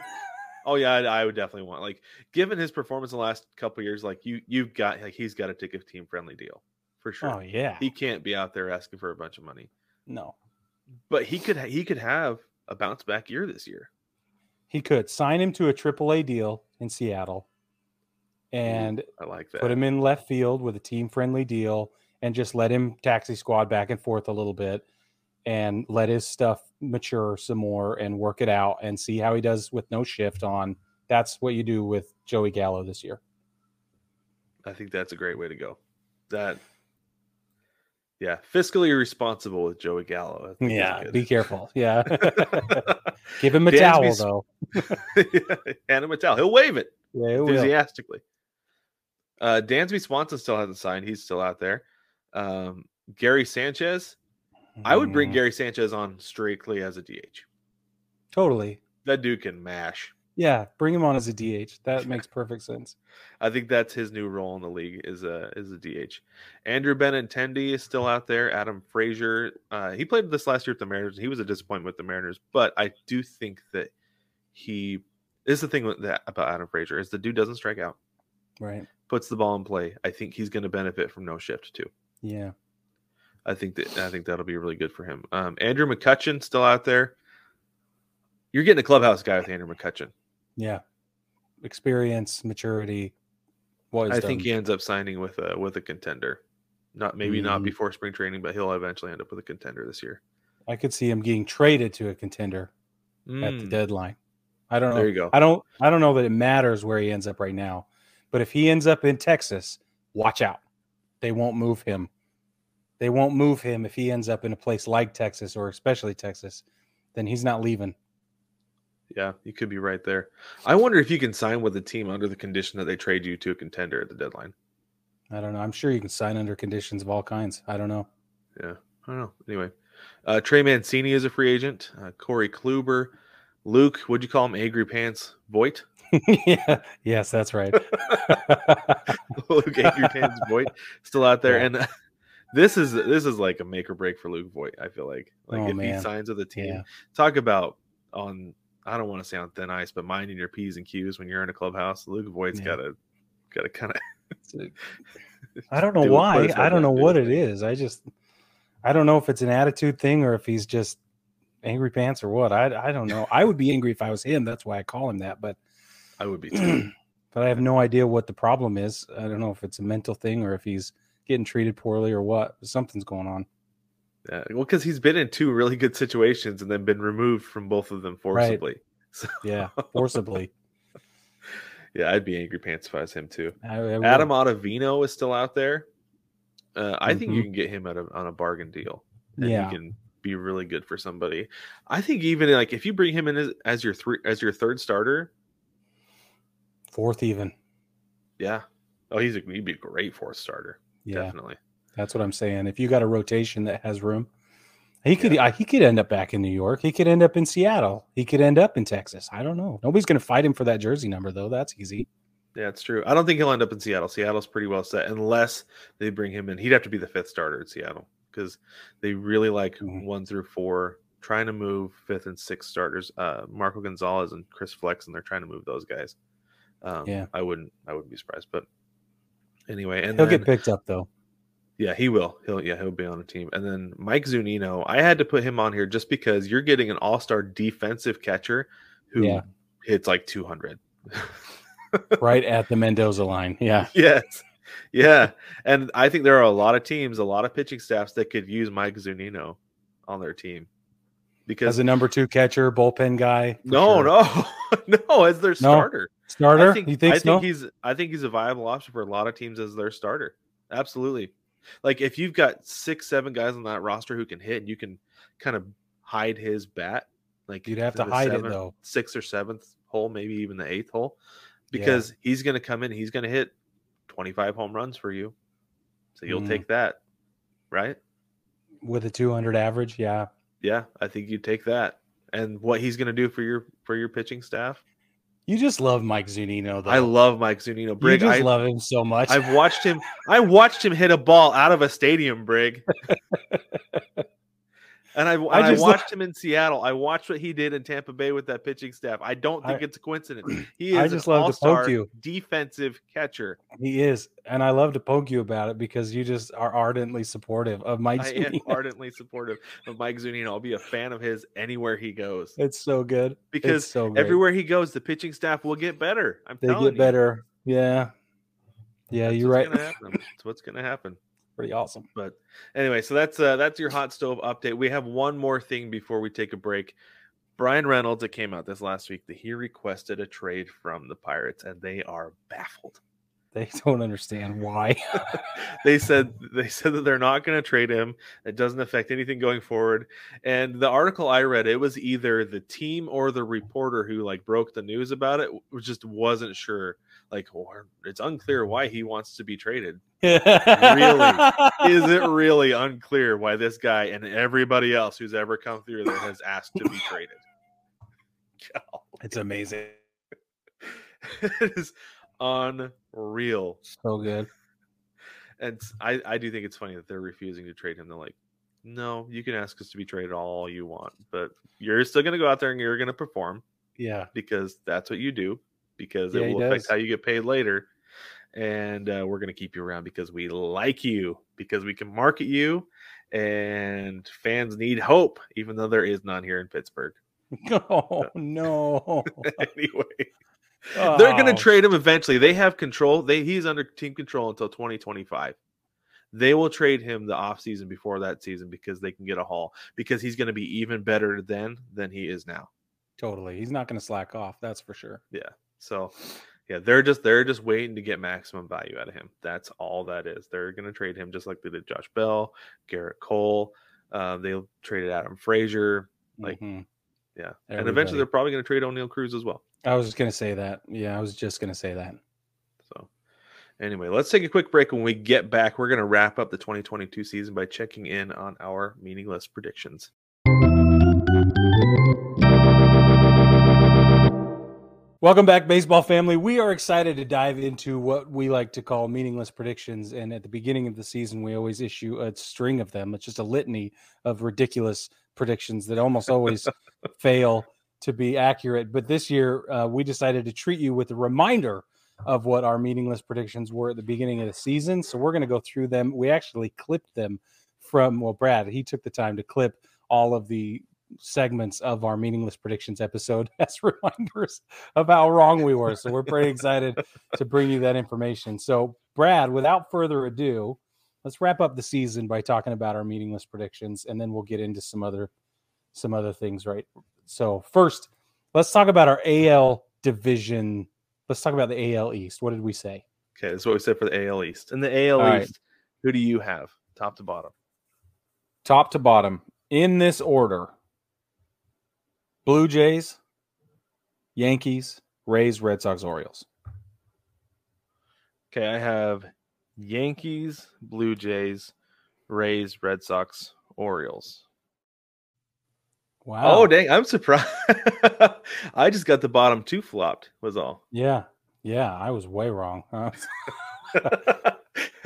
oh yeah, I, I would definitely want like given his performance in the last couple years, like you you've got like he's got to take a team friendly deal for sure.
Oh yeah.
He can't be out there asking for a bunch of money,
No,
but he could he could have a bounce back year this year.
he could sign him to a AAA deal in Seattle, and
I like that.
put him in left field with a team friendly deal, and just let him taxi squad back and forth a little bit, and let his stuff mature some more and work it out and see how he does with no shift on. That's what you do with Joey Gallo this year.
I think that's a great way to go. That yeah, fiscally responsible with Joey Gallo. I think is
Yeah, be careful. Yeah, [laughs] give him a
Dansby's-
towel though. [laughs]
Hand him a towel. He'll wave it.
Yeah, he will.
enthusiastically. Uh, Dansby Swanson still hasn't signed. He's still out there. Um, Gary Sanchez. I would bring
Mm,
Gary Sanchez on strictly as a DH.
totally.
That dude can mash.
Yeah, bring him on as a DH. That [laughs] makes perfect sense.
I think that's his new role in the league is a is a DH. Andrew Benintendi is still out there. Adam Frazier. Uh, he played this last year with the Mariners. He was a disappointment with the Mariners, but I do think that he this is the thing with that about Adam Frazier is the dude doesn't strike out,
Right.
puts the ball in play. I think he's going to benefit from no shift too.
Yeah.
I think that I think that'll be really good for him. Um, Andrew McCutchen still out there. You're getting a clubhouse guy with Andrew McCutchen.
Yeah. Experience, maturity. Wisdom.
I think he ends up signing with a with a contender. Not maybe not
Mm.
before spring training, but he'll eventually end up with a contender this year.
I could see him getting traded to a contender at the
Mm,
deadline. I don't know.
there you go.
I don't I don't know that it matters where he ends up right now. But if he ends up in Texas, watch out. They won't move him. They won't move him if he ends up in a place like Texas or especially Texas. Then he's not leaving.
Yeah, you could be right there. I wonder if you can sign with a team under the condition that they trade you to a contender at the deadline.
I don't know. I'm sure you can sign under conditions of all kinds. I don't know.
Yeah, I don't know. Anyway, uh, Trey Mancini is a free agent. Uh, Corey Kluber, Luke, would you call him Angry Pants Voit? [laughs]
yeah. Yes, that's right. [laughs]
Luke Angry Pants Voit still out there, and this is this is like a make or break for Luke Voit. I feel like like
Oh,
if he signs with the team,
Yeah.
talk about on I don't want to say on thin ice, but minding your p's and q's when you're in a clubhouse. Luke Voit's
Yeah.
got to got to kind of [laughs]
I don't know [laughs]
Do
why. I don't know
do
what it is. I just I don't know if it's an attitude thing or if he's just angry pants or what. I I don't know. I would be angry if I was him. That's why I call him that. But
I would be [clears throat] too.
but I have no idea what the problem is. I don't know if it's a mental thing or if he's getting treated poorly or what. Something's going on.
Yeah, well, because he's been in two really good situations and then been removed from both of them forcibly. [laughs] So,
Yeah, forcibly. [laughs]
yeah, I'd be angry pants if I was him too.
I, I.
Adam Ottavino is still out there. Uh, I think you
Mhm.
can get him at a, on a bargain deal. And
Yeah.
he can be really good for somebody. I think even like if you bring him in as, as your three as your third starter,
fourth even.
yeah. Oh, he's a, he'd be a great fourth starter.
Yeah,
Definitely.
that's what I'm saying. If you got a rotation that has room, he could uh, he could end up back in New York. He could end up in Seattle. He could end up in Texas. I don't know. Nobody's going to fight him for that jersey number though. That's easy.
Yeah, it's true. I don't think he'll end up in Seattle. Seattle's pretty well set unless they bring him in. He'd have to be the fifth starter at Seattle because they really like
Mhm.
one through four trying to move fifth and sixth starters, uh, Marco Gonzalez and Chris Flex, and they're trying to move those guys. Um,
Yeah.
I wouldn't, I wouldn't be surprised. But anyway, and
He'll
then,
get picked up though.
yeah, he will. He'll, yeah, he'll be on a team. And then Mike Zunino, I had to put him on here just because you're getting an all-star defensive catcher who
Yeah.
hits like 200. [laughs]
right at the Mendoza line. Yeah.
yes. Yeah. And I think there are a lot of teams, a lot of pitching staffs that could use Mike Zunino on their team. Because
As a number two catcher, bullpen guy.
no,
sure.
no, [laughs] no, as their starter.
Starter?
I think,
you think
I think he's I think he's a viable option for a lot of teams as their starter. Absolutely. Like if you've got six, seven guys on that roster who can hit and you can kind of hide his bat, like
You'd have
to
hide it,
seventh-
though.
Sixth or seventh hole, maybe even the eighth hole.
Yeah.
Because he's gonna come in, he's gonna hit 25 home runs for you. So you'll
Mhm.
take that, right?
With a 200 average. Yeah.
Yeah, I think you take that. And what he's gonna do for your for your pitching staff.
You just love Mike Zunino, though.
I love Mike Zunino. Brig,
just
I,
love him so much.
I've watched him. I watched him hit a ball out of a stadium, Brig. [laughs] And I, and I, watched him in Seattle. I watched what he did in Tampa Bay with that pitching staff. I don't think
I-
it's a coincidence. [clears throat] He is I
just
an
love to poke you.
defensive catcher.
he is. And I love to poke you about it because you just are ardently supportive of Mike
I am [laughs] ardently supportive of Mike Zunino. I'll be a fan of his anywhere he goes
It's so good.
because
it's so great.
everywhere he goes, the pitching staff will get better. I'm
they
telling
get
you.
better. Yeah. Yeah,
That's
you're right.
Gonna. That's what's going to happen.
Pretty awesome.
But anyway, so that's uh, that's your hot stove update. We have one more thing before we take a break. Bryan Reynolds, it came out this last week that he requested a trade from the Pirates, and they are baffled.
They don't understand why. [laughs]
They said they said that they're not going to trade him. It doesn't affect anything going forward. And the article I read, it was either the team or the reporter who like broke the news about it, just wasn't sure. Like, or it's unclear why he wants to be traded. Really, is it [laughs] really unclear why this guy and everybody else who's ever come through there has asked to be traded? God, [laughs]
It's amazing.
it is unreal.
So good.
And I, I do think it's funny that they're refusing to trade him. They're like, no, you can ask us to be traded all you want, but you're still going to go out there and you're going to perform
Yeah.
because that's what you do, because
Yeah,
it will affect how you get paid later. And uh, we're going to keep you around because we like you, because we can market you, and fans need hope, even though there is none here in Pittsburgh. [laughs]
Oh no. [laughs]
anyway, they're going
Oh.
to trade him eventually. They have control. They he's under team control until 2025. They will trade him the offseason before that season because they can get a haul because he's going to be even better then than he is now.
Totally. He's not going to slack off. That's for sure. Yeah.
So, yeah, they're just they're just waiting to get maximum value out of him. That's all that is. They're going to trade him just like they did Josh Bell, Gerrit Cole. Uh, they traded Adam Frazier. Like,
Mhm.
yeah, and eventually they're probably going to trade Oneil Cruz as well.
I was just going to say that. Yeah, I was just going to say that.
So, anyway, let's take a quick break. When we get back, we're going to wrap up the 2022 season by checking in on our meaningless predictions.
Welcome back, baseball family. We are excited to dive into what we like to call meaningless predictions. And at the beginning of the season, we always issue a string of them. It's just a litany of ridiculous predictions that almost always [laughs] fail to be accurate. But this year, uh, we decided to treat you with a reminder of what our meaningless predictions were at the beginning of the season. So we're going to go through them. We actually clipped them from, well, Brad, he took the time to clip all of the segments of our meaningless predictions episode [laughs] as reminders of how wrong we were. So we're pretty excited to bring you that information. So, Brad, without further ado, let's wrap up the season by talking about our meaningless predictions, and then we'll get into some other some other things. Right. So first, let's talk about our AL division. Let's talk about the AL East. What did we say?
Okay, that's what we said for the AL East. In the AL
All right.
East, who do you have top to bottom?
Top to bottom in this order: Blue Jays, Yankees, Rays, Red Sox, Orioles.
Okay, I have Yankees, Blue Jays, Rays, Red Sox, Orioles.
Wow.
Oh, dang, I'm surprised. [laughs] I just got the bottom two flopped, was all.
Yeah. Yeah. I was way wrong. Huh? [laughs] I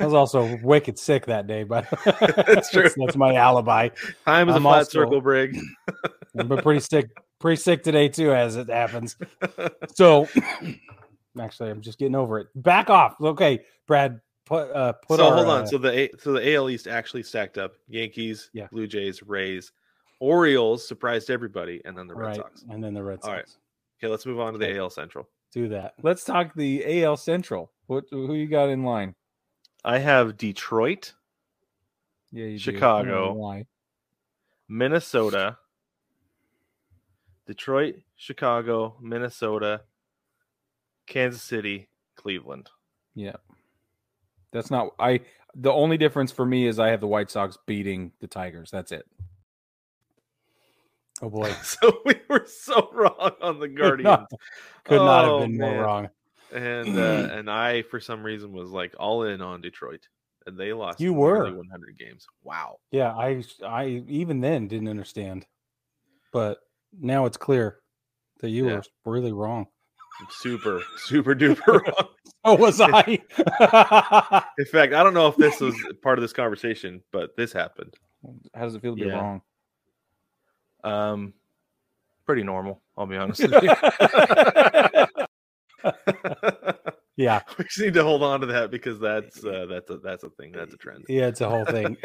[laughs] was also wicked sick that day, but
That's true.
that's, my alibi.
Time is
I'm
a flat
also-
circle, Brig.
But pretty sick, pretty sick today too, as it happens. So, [clears throat] actually, I'm just getting over it. Back off. Okay, Brad, put uh, put.
so
our,
hold on.
uh,
So the A- so the AL East actually stacked up: Yankees,
Yeah.
Blue Jays, Rays, Orioles surprised everybody, and then the Red
right,
Sox.
and then the Red Sox.
All right. Okay, let's move on to the
Okay.
AL Central.
Do that.
Let's talk the AL Central. What who you got in line?
I have Detroit,
Yeah, you do. I don't know
Chicago. Minnesota, Detroit, Chicago, Minnesota, Kansas City, Cleveland.
Yeah. That's not I the only difference for me is I have the White Sox beating the Tigers. That's it.
Oh boy, [laughs]
So we were so wrong on the Guardians.
not, could not
Oh,
have been
man.
more wrong.
and uh, [clears throat] and I for some reason was like all in on Detroit, and they lost.
You were.
100 games. Wow.
Yeah, I I even then didn't understand, but now it's clear that you
Yeah.
were really wrong.
Super, super duper [laughs] wrong.
Oh, was [laughs] I?
In fact, I don't know if this was part of this conversation, but this happened.
How does it feel to be
Yeah.
wrong?
Um, pretty normal. I'll be honest with you. [laughs]
yeah, [laughs]
we just need to hold on to that because that's uh, that's a that's a thing. That's a trend.
yeah, it's a whole thing.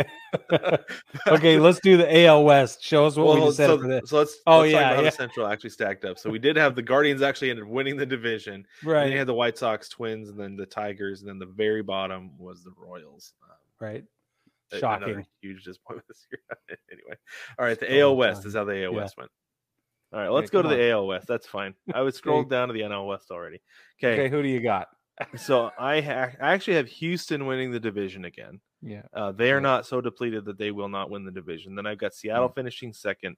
[laughs] okay, let's do the AL West. Show us what we
Well,
just said
so,
for this.
so let's
Oh,
let's
yeah, yeah.
the Central actually stacked up. So we did have the Guardians actually ended up winning the division. Right. And then you had the White Sox, Twins, and then the Tigers, and then the very bottom was the Royals. Um,
right. Shocking.
another huge disappointment [laughs] this year. [laughs] anyway, all right, the
Oh,
AL West is how the AL
Yeah.
West went. All right, let's
Okay,
go to
come
the AL West. That's fine. I was [laughs] scrolled down to the NL West already.
Okay,
Okay,
who do you got?
so I, ha- I actually have Houston winning the division again.
Yeah.
Uh, they are
Yeah.
not so depleted that they will not win the division. Then I've got Seattle finishing second,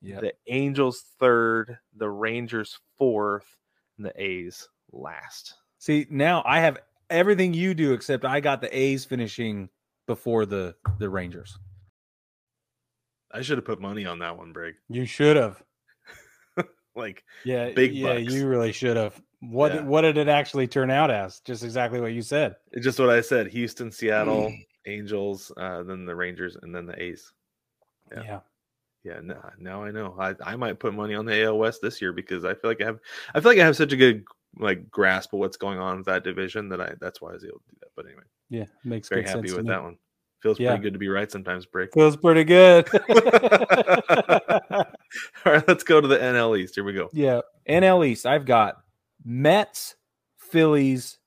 Yeah.
the Angels third, the Rangers fourth, and the A's last.
See, now I have everything you do except I got the A's finishing before the the Rangers.
I should have put money on that one, Brig.
You should have. [laughs]
Like
Yeah,
Big
yeah,
bucks.
you really should have. What
Yeah.
what did it actually turn out as? Just exactly what you said.
it's just what I said: Houston, Seattle, Angels, uh, then the Rangers, and then the A's. Yeah.
Yeah.
Yeah, now, now I know. I, I might put money on the AL West this year because I feel like I have I feel like I have such a good like grasp of what's going on with that division that I that's why I was able to do that. But anyway,
Yeah, makes
very happy with that one. Feels
Yeah.
pretty good to be right sometimes, Brick.
Feels pretty good. [laughs]
All right, let's go to the NL East. Here we go.
Yeah. NL East, I've got Mets, Phillies.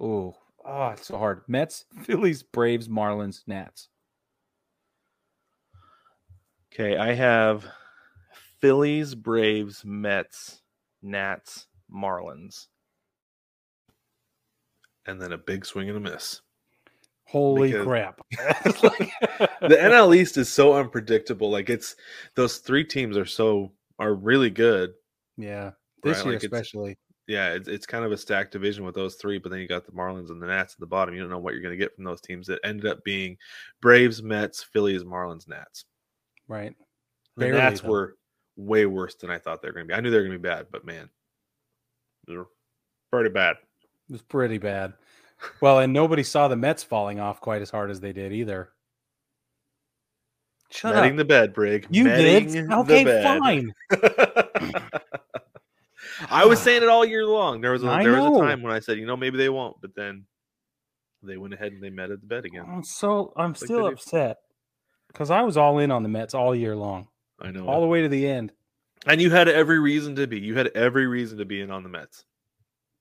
Oh, oh, it's so hard. Mets, Phillies, Braves, Marlins, Nats.
Okay, I have Phillies, Braves, Mets, Nats, Marlins. And then a big swing and a miss.
Holy
Because-
crap. [laughs] [laughs] [laughs]
the NL East is so unpredictable. Like it's those three teams are so are really good.
Yeah. This
Right,
year
like it's-
especially.
Yeah, it's, it's kind of a stacked division with those three, but then you got the Marlins and the Nats at the bottom. You don't know what you're going to get from those teams. That ended up being Braves, Mets, Phillies, Marlins, Nats.
Right.
The
Barely,
Nats
though.
were way worse than I thought they were going to be. I knew they were going to be bad, but man, they were pretty bad.
It was pretty bad. Well, and nobody saw the Mets falling off quite as hard as they did either. Shut
Metting
up.
the bed, Brig.
You
Metting
did. Okay, fine. [laughs]
I was [sighs] saying it all year long. There was a,
I
there was a time when I said, you know, maybe they won't, but then they went ahead and they met at the bed again.
I'm so I'm
Like
still upset because I was all in on the Mets all year long,
I know.
all the way to the end.
and you had every reason to be. You had every reason to be in on the Mets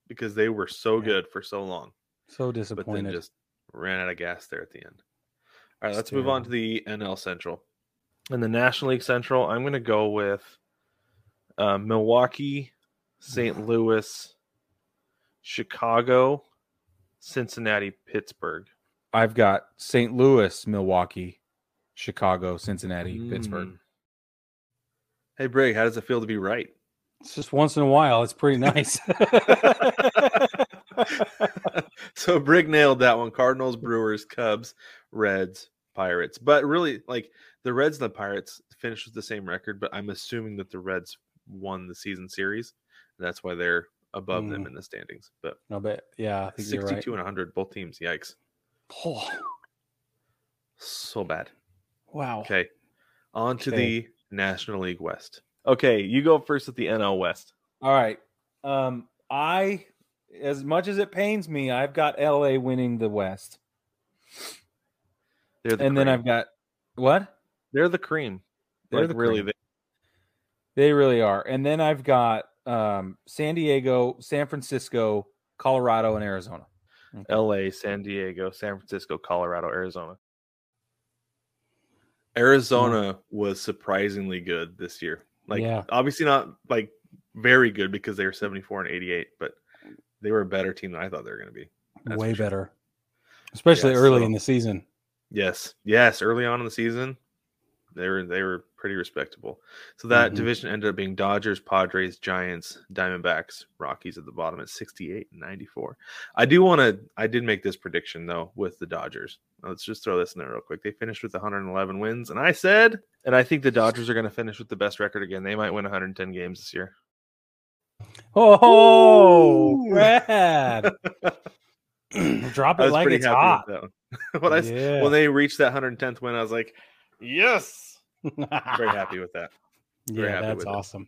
because they were so
Yeah.
good for so long,
So disappointed.
but then just ran out of gas there at the end. All right, let's move on to the NL Central. In the National League Central, I'm going to go with uh, Milwaukee, St. [sighs] Louis, Chicago, Cincinnati, Pittsburgh.
I've got St. Louis, Milwaukee, Chicago, Cincinnati, Pittsburgh.
Mm. Hey, Brig, how does it feel to be right?
It's just once in a while. It's pretty nice. [laughs]
so Brig nailed that one. Cardinals, Brewers, Cubs, Reds, Pirates. But really, like the Reds and the Pirates finished with the same record, but I'm assuming that the Reds won the season series. And that's why they're above them
Mm.
in the standings. But
no, but yeah, I think you're
62
right.
and 100, both teams. Yikes.
Oh,
So bad.
wow.
Okay. On to
Okay.
the National League West. Okay, you go first with the NL West.
All right. Um, I, as much as it pains me, I've got LA winning the West,
They're the
and then. I've got what?
they're the cream.
They're
Like,
the
really
cream. They really are. And then I've got um, San Diego, San Francisco, Colorado, and Arizona. Okay.
LA, San Diego, San Francisco, Colorado, Arizona. Arizona was surprisingly good this year. Like
Yeah.
obviously not like very good because they were 74 and 88, but they were a better team than I thought they were going to be. That's
Way
sure.
better, especially
Yeah,
early
so-
in the season.
Yes, yes. Early on in the season, they were they were pretty respectable. So that
Mhm.
division ended up being Dodgers, Padres, Giants, Diamondbacks, Rockies at the bottom at 68 and 94. I do want to. I did make this prediction though with the Dodgers. Let's just throw this in there real quick. They finished with 111 wins, and I said, and I think the Dodgers are going to finish with the best record again. They might win 110 games this year.
Oh,
Ooh.
Brad. [laughs] Drop it like it's hot.
with that one. [laughs] when, I,
Yeah.
when they reached that 110th win, I was like, yes, very happy with that. [laughs] Very
yeah, that's
with it.
awesome.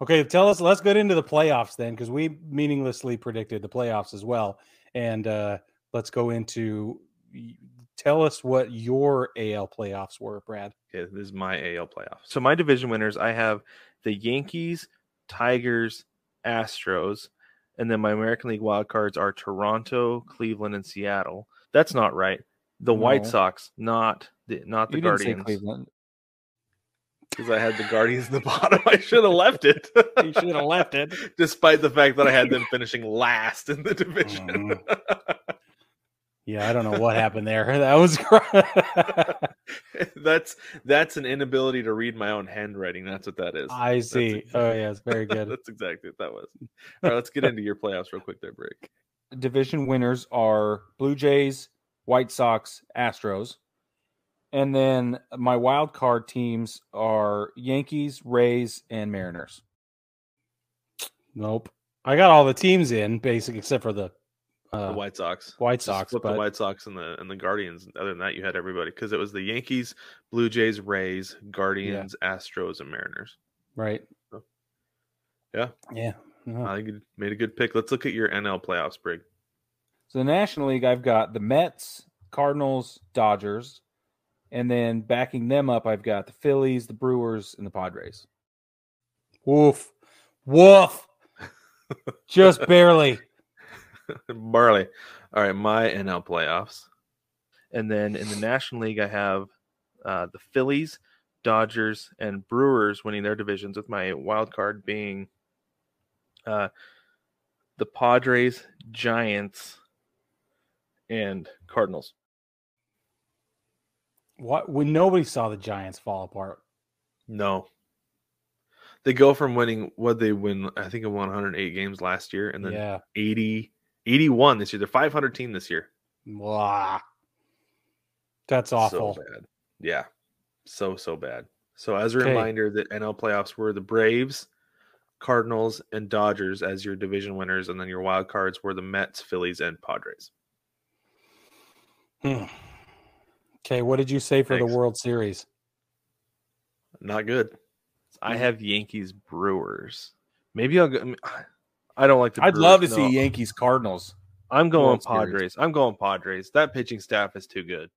Okay, tell us. Let's get into the playoffs then, because we meaninglessly predicted the playoffs as well. And uh, let's go into. Tell us what your AL playoffs were, Brad.
Okay, this is my AL playoff. So my division winners, I have the Yankees, Tigers, Astros, and then my American League wild cards are Toronto, Cleveland, and Seattle. That's not right. The White Sox, not the not the
you didn't say
Guardians,
Cleveland.
because I had the Guardians in the [laughs] bottom. I should have left it.
You should have left it. [laughs]
despite the fact that I had them finishing last in the division.
Yeah, I don't know what [laughs] happened there. That was
that's that's an inability to read my own handwriting. That's what that is.
I see. Oh, yeah, it's very good.
that's exactly what that was. All right, let's get into your playoffs real quick there, break.
division winners are Blue Jays, White Sox, Astros. And then my wild card teams are Yankees, Rays, and Mariners.
Nope. I got all the teams in, basic except for the, uh,
the White Sox.
White
Just
Sox,
flip the
but-
White Sox and the and the Guardians. Other than that, you had everybody because it was the Yankees, Blue Jays, Rays, Guardians, Astros, and Mariners.
right.
Yeah.
Yeah. Uh,
I think you made a good pick. Let's look at your NL playoffs, Brig.
So the National League, I've got the Mets, Cardinals, Dodgers, and then backing them up, I've got the Phillies, the Brewers, and the Padres.
woof. Woof. [laughs] Just barely. [laughs]
Barley. All right, my NL playoffs. And then in the National League, I have uh, the Phillies, Dodgers, and Brewers winning their divisions, with my wild card being uh, the Padres, Giants, and Cardinals.
What? When nobody saw the Giants fall apart.
No. They go from winning what they win, I think it won 108 games last year, and then
yeah.
80, 81 this year. They're 500 team this year.
Blah. That's awful.
So bad. Yeah. So so bad. So as a
Okay.
reminder that NL playoffs were the Braves, Cardinals, and Dodgers as your division winners, and then your wild cards were the Mets, Phillies, and Padres.
Hmm. Okay, what did you say for
Thanks.
the World Series?
Not good. I
Mm.
have Yankees Brewers. Maybe I'll go. I don't like the.
I'd love to
no.
see Yankees Cardinals.
I'm going
World Series.
Padres. I'm going Padres. That pitching staff is too good.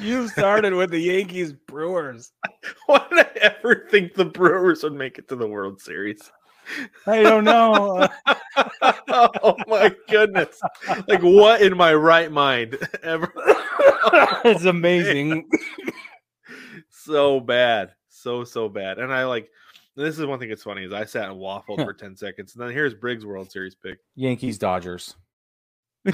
You started with the Yankees Brewers. [laughs]
Why did I ever think the Brewers would make it to the World Series?
I don't know. [laughs]
oh my goodness. Like what in my right mind [laughs] ever
it's amazing. [laughs]
so bad. So so bad. And I like this is one thing that's funny is I sat and waffled for 10 seconds and then here's Briggs World Series pick.
Yankees Dodgers.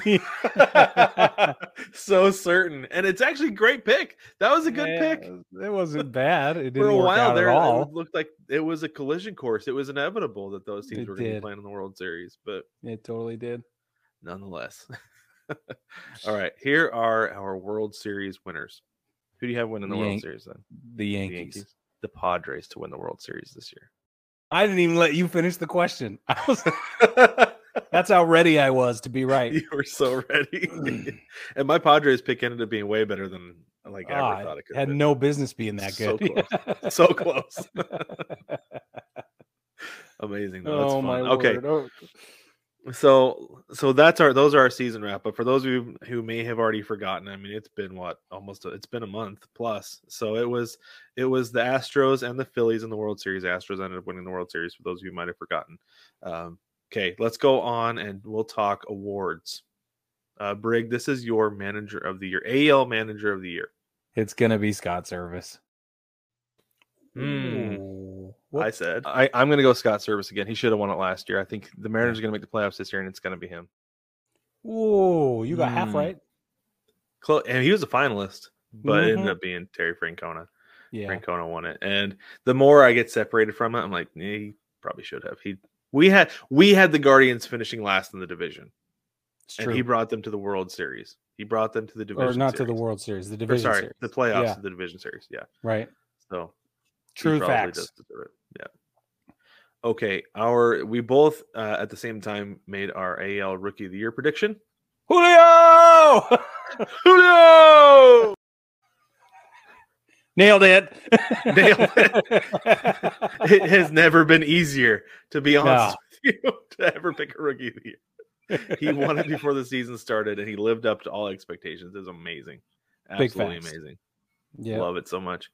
[laughs]
so certain. And it's actually a great pick. That was a good
Yeah,
pick.
It wasn't bad. It didn't
For a
work
while
out
there, it looked like it was a collision course. It was inevitable that those teams
It
were going to be playing in the World Series, but
It totally did.
nonetheless. [laughs] All right, here are our World Series winners. Who do you have winning the World Series then?
The
The
Yankees.
The Padres to win the World Series this year.
I didn't even let you finish the question. I was [laughs] That's how ready I was to be right.
You were so ready. [laughs] and my Padres pick ended up being way better than like I
Ah,
ever thought it could.
had
have
no business being that
So
good. [laughs]
so close. [laughs] Amazing. Though. That's
oh
fun.
my
okay.
lord. Oh,
So so that's our those are our season wrap. But for those of you who may have already forgotten, I mean it's been what almost a, it's been a month plus. So it was it was the Astros and the Phillies in the World Series. Astros ended up winning the World Series. For those of you who might have forgotten. Um, okay, let's go on and we'll talk awards. Uh, Brig, this is your manager of the year, AL manager of the year.
It's gonna be Scott Servais.
Hmm.
Ooh.
I said
I, I'm going to go Scott Servais again. He should have won it last year. I think the Mariners are going to make the playoffs this year, and it's going to be him.
Ooh, you got half
Hmm.
right.
close, and he was a finalist, but it ended
Mhm.
up being Terry Francona.
Yeah.
Francona won it. And the more I get separated from it, I'm like, "Eh, he probably should have. He we had we had the Guardians finishing last in the division,
It's
and
true.
he brought them to the World Series. He brought them to the division,
or not to the. World Series, the
Or,
division
sorry,
series.
the playoffs,
Yeah.
of the division series. Yeah,
Right.
so
True facts.
does deserve it. Yeah. Okay, our we both uh, at the same time made our AL Rookie of the Year prediction.
Julio [laughs]
Julio!
Nailed it.
Nailed [laughs] it it has never been easier, to be honest with you, [laughs] to ever pick a rookie of the year. He won it before the season started, and he lived up to all expectations. It was amazing, absolutely amazing.
Yeah.
Love it so much.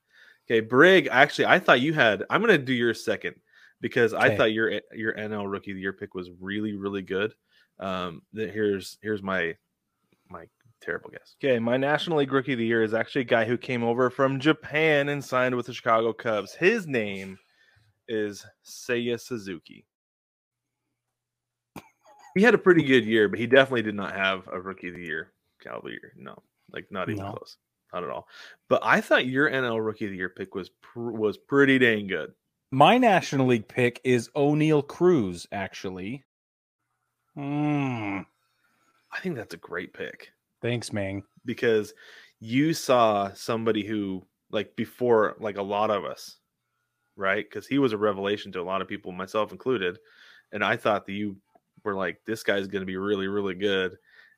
Okay, Brig. Actually, I thought you had. I'm going to do your second because I thought your your NL Rookie of the Year pick was really really good. Um, here's here's my terrible guess.
Okay, my National League Rookie of the Year is actually a guy who came over from Japan and signed with the Chicago Cubs. His name is Seiya Suzuki.
He had a pretty good year, but he definitely did not have a Rookie of the Year caliber year. No, like not even
No.
close, not at all. But I thought your NL Rookie of the Year pick was pr- was pretty dang good.
My National League pick is Oneil Cruz, actually. Mm,
I think that's a great pick.
Thanks, man.
because you saw somebody who like before like a lot of us right because he was a revelation to a lot of people myself included and i thought that you were like this guy's going to be really really good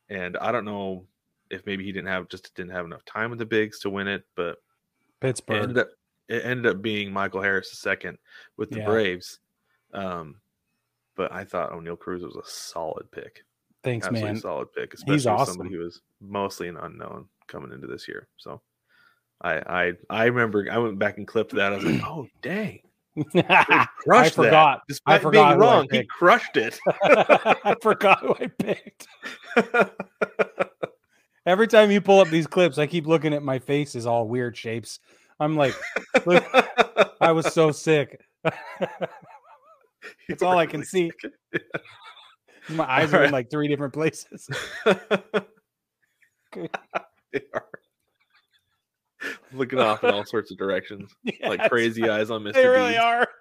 and i don't know if maybe he didn't have just didn't have enough time with the bigs to win it but it
Pittsburgh.
ended up it ended up being michael harris the second with the
Yeah.
braves um but i thought oneil cruz was a solid pick
Thanks,
absolutely
man.
solid pick, especially
He's awesome.
somebody who was mostly an unknown coming into this year. So I I I remember I went back and clipped that. I was like, [clears throat] oh dang, [laughs]
I
crushed that.
forgot.
Despite
forgot
being
I
wrong, he crushed it. [laughs]
I forgot who I picked. [laughs] Every time you pull up these clips, I keep looking at my face is all weird shapes. I'm like, look, I was so sick. That's all
were
I can
really
see. My eyes are in like three different places. [laughs]
They are. Looking off in all sorts of directions, [laughs] like crazy eyes on Mr.
They really
Bean.
are. [laughs]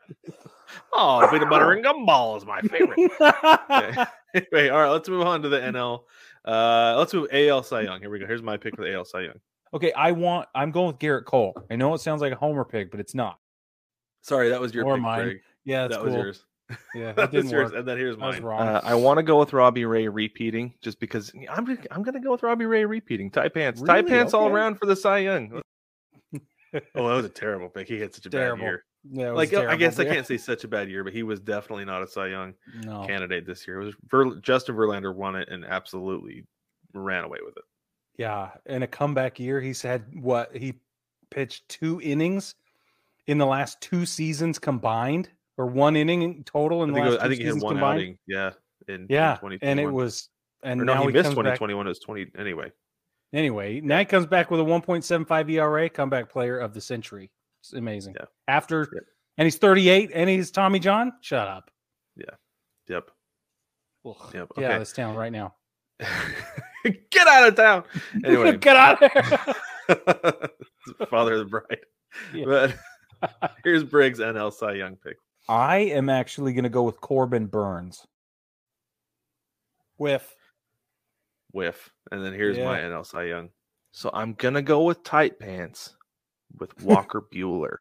Oh, peanut butter and gumball is my favorite. Okay. anyway, all right, let's move on to the NL. Uh, let's move AL Cy Young. Here we go. Here's my pick for the AL Cy Young.
okay, I want. I'm going with Gerrit Cole. I know it sounds like a homer pick, but it's not.
Sorry, that was your
Or
pick,
mine.
Greg.
Yeah, that's
that
cool.
was yours.
Yeah, [laughs] that
That
didn't
yours,
work.
and then here's
I
mine.
wrong.
Uh, I want to go with Robbie Ray repeating just because I'm just- I'm going to go with Robbie Ray repeating. Tie pants, tie
Really?
pants all around for the Cy Young. [laughs]
Oh, that was a terrible pick. He had such a
Terrible.
bad year.
Yeah, it was
Like, uh, I
terrible,
guess I can't say such a bad year, but he was definitely not a Cy Young
No.
candidate this year. It was Ver- Justin Verlander won it and absolutely ran away with it.
Yeah, in a comeback year, he's had what he pitched two innings in the last two seasons combined, or one inning total in
I
the last
was, I think he had one
combined.
outing. Yeah, in, in
Yeah, and it was, and
Or no,
now
he,
he,
missed
comes back.
2021. It was 20 anyway.
Anyway, now he comes back with a 1.75 ERA, comeback player of the century. It's amazing.
Yeah.
After,
Yep.
and he's 38, and he's Tommy John. Shut up. Yeah.
Yep.
Ugh.
Yep.
Get out of this town right now. [laughs]
Get out of town. Anyway, [laughs]
get out of there. [laughs]
father of the bride.
Yeah.
But here's Briggs NL Cy Young pick.
I am actually going to go with Corbin Burnes. Whiff.
Whiff. And then here's my
Yeah.
NL Cy Young.
So I'm going to go with tight pants with Walker [laughs] Bueller.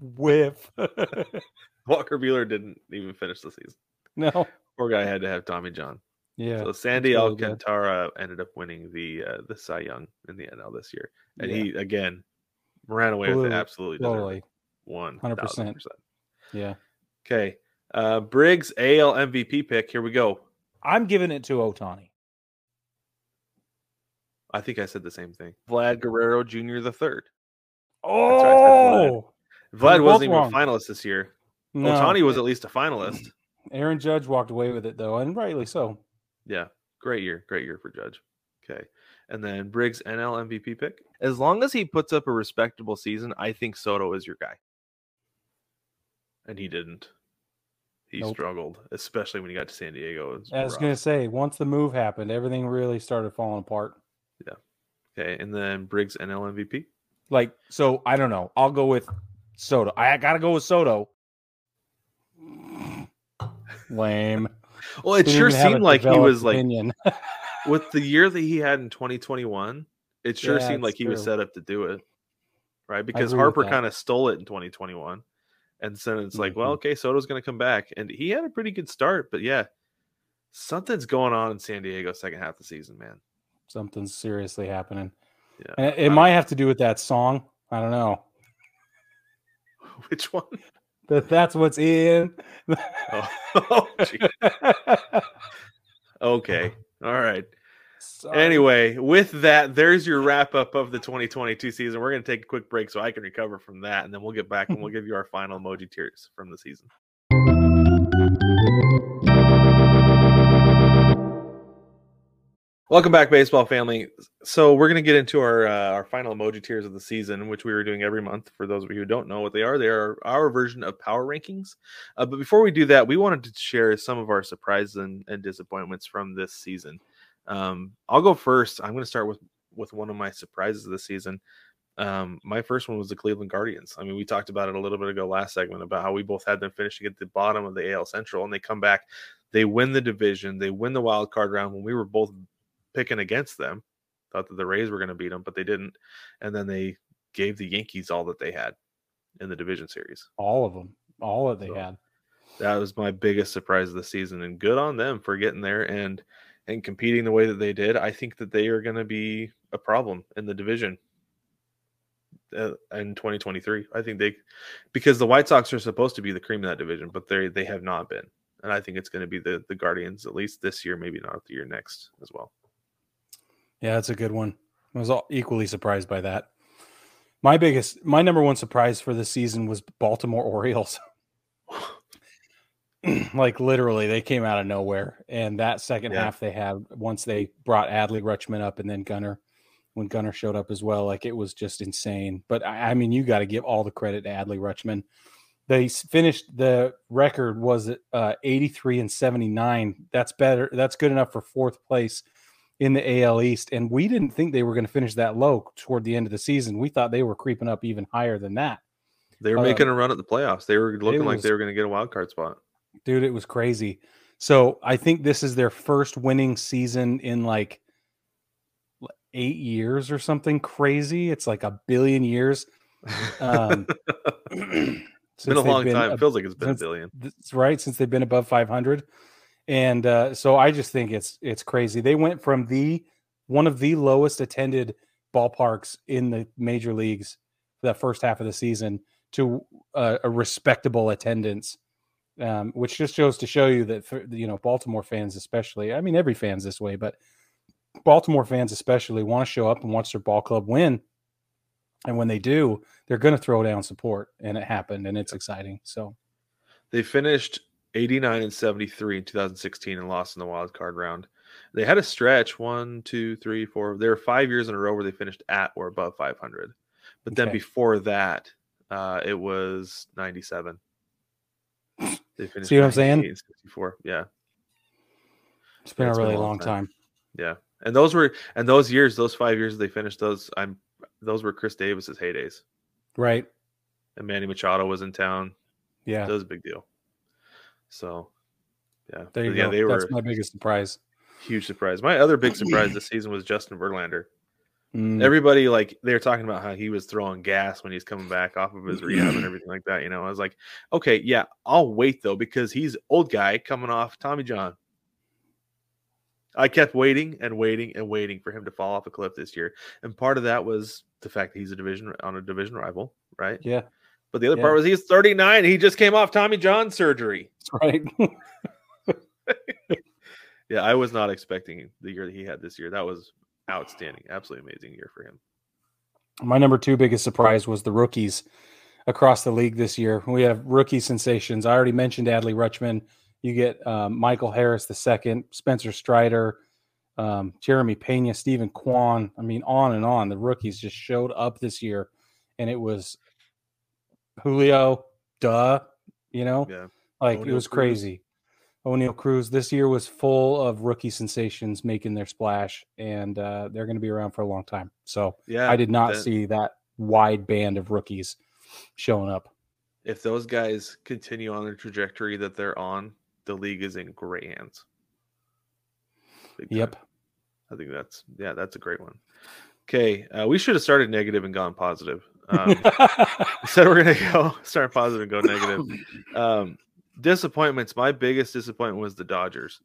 Whiff. [laughs]
Walker Buehler didn't even finish the season.
no
Poor guy had to have Tommy John.
Yeah.
So Sandy
really good.
Alcantara ended up winning the uh, the Cy Young in the NL this year, and
Yeah.
he again ran away with it.
it.
Absolutely, deserved
Totally.
it. one
100%. Yeah.
Okay, uh, Briggs AL MVP pick. Here we go.
I'm giving it to Ohtani.
I think I said the same thing. Vlad Guerrero Jr. the third.
Oh,
Vlad
both
wasn't even
wrong.
a finalist this year.
no.
Ohtani was at least a finalist. [clears throat]
Aaron Judge walked away with it though, and rightly so.
Yeah, great year, great year for Judge. Okay, and then Briggs NL MVP pick. As long as he puts up a respectable season, I think Soto is your guy. And he didn't. He
Nope.
struggled, especially when he got to San Diego.
I was
rough.
gonna say, once the move happened, everything really started falling apart. Yeah.
Okay, and then Briggs NL MVP.
like so. I don't know. I'll go with Soto. I gotta go with Soto. [laughs]
Lame.
Well, it
Didn't
sure
even have a
seemed like he was like [laughs] with the year that he had in 2021. It sure
Yeah,
seemed like
it's
he was set up to do it, right? Because Harper kind of stole it in 2021, and then it's like, well,
Mhm.
okay, Soto's going to come back, and he had a pretty good start, but yeah, something's going on in San Diego second half of the season, man.
Something's seriously happening.
Yeah,
And it, might have to do with that song. I don't know. [laughs]
Which one?
That that's what's in.
Oh, [laughs] oh, [laughs] okay, all right.
Sorry.
Anyway, with that, there's your wrap up of the 2022 season. We're going to take a quick break so I can recover from that, and then we'll get back and we'll [laughs] give you our final emoji tiers from the season. Welcome back, baseball family. So we're going to get into our uh, our final emoji tiers of the season, which we were doing every month. For those of you who don't know what they are, they are our version of power rankings. Uh, but before we do that, we wanted to share some of our surprises and, and disappointments from this season. Um, I'll go first. I'm going to start with with one of my surprises of the season. Um, my first one was the Cleveland Guardians. I mean, we talked about it a little bit ago last segment about how we both had them finishing at the bottom of the AL Central, and they come back, they win the division, they win the wild card round when we were both picking against them. Thought that the Rays were going to beat them, but they didn't, and then they gave the Yankees all that they had in the division series.
all of them, all that they
So,
had.
That was my biggest surprise of the season, and good on them for getting there and and competing the way that they did. I think that they are going to be a problem in the division uh, in 2023. I think they because the White Sox are supposed to be the cream of that division, but they they have not been, and I think it's going to be the the Guardians at least this year, maybe not the year next as well.
Yeah, that's a good one. I was all equally surprised by that. My biggest, my number one surprise for the season was Baltimore Orioles. [laughs] [clears throat] like literally, they came out of nowhere, and that second
Yeah.
half they had once they brought Adley Rutschman up, and then Gunnar, when Gunnar showed up as well, like it was just insane. But I, I mean, you got to give all the credit to Adley Rutschman. They finished the record was uh, 83 and 79. That's better. That's good enough for fourth place in the AL East. And we didn't think they were going to finish that low toward the end of the season. We thought they were creeping up even higher than that.
They were
Um,
making a run at the playoffs. They were looking like
was-
they were going to get a wild card spot.
Dude, it was crazy. So I think this is their first winning season in like eight years or something crazy. It's like a billion years. Um,
it's [laughs] [clears throat] been a
since
long time.
ab-
It feels like it's been a billion.
Right since they've been above 500 and uh, so i just think it's it's crazy they went from the one of the lowest attended ballparks in the major leagues for that first half of the season to uh, a respectable attendance um, which just shows to show you that for, you know baltimore fans especially i mean every fan's this way but baltimore fans especially want to show up and watch their ball club win and when they do they're going to throw down support and it happened and it's exciting so
They finished 89 and 73 in 2016 and lost in the wild card round. They had a stretch one, two, three, four. There were five years in a row where they finished at or above 500. But then before that, uh, it was 97. They finished
See what I'm saying?
64. Yeah.
It's been a
been a
really
long
long
time.
time.
Yeah. And those were, and those years, those five years they finished those, I'm, those were Chris Davis's heydays.
Right.
And Manny Machado was in town.
Yeah.
That was a big deal. So, yeah.
There you
yeah,
go.
they
That's
were
my biggest surprise.
huge surprise. My other big surprise [clears throat] this season was Justin Verlander.
Mm.
Everybody like they were talking about how he was throwing gas when he's coming back off of his rehab and [clears throat] everything like that. You know, I was like, okay, yeah, I'll wait though because he's old guy coming off Tommy John. I kept waiting and waiting and waiting for him to fall off a cliff this year, and part of that was the fact that he's a division on a division rival, right?
yeah,
But the other
Yeah.
part was he's 39. He just came off Tommy John surgery.
that's right. [laughs]
Yeah, I was not expecting the year that he had this year. That was outstanding, absolutely amazing year for him.
My number two biggest surprise was the rookies across the league this year. We have rookie sensations. I already mentioned Adley Rutschman. You get um, Michael Harris the second, Spencer Strider, um, Jeremy Pena, Steven Kwan. I mean, on and on. The rookies just showed up this year, and it was Julio, duh, you know,
Yeah.
like it was crazy. Oneil Cruz this year was full of rookie sensations making their splash, and uh, they're going to be around for a long time. So
Yeah.
I did not
that-
see that wide band of rookies showing up.
if those guys continue on the trajectory that they're on, the league is in great hands.
Yep.
I think that's yeah, that's a great one. Okay, uh, we should have started negative and gone positive. Um, [laughs] [laughs] instead, we're gonna go start positive and go negative. [laughs] Um, disappointments. My biggest disappointment was the Dodgers.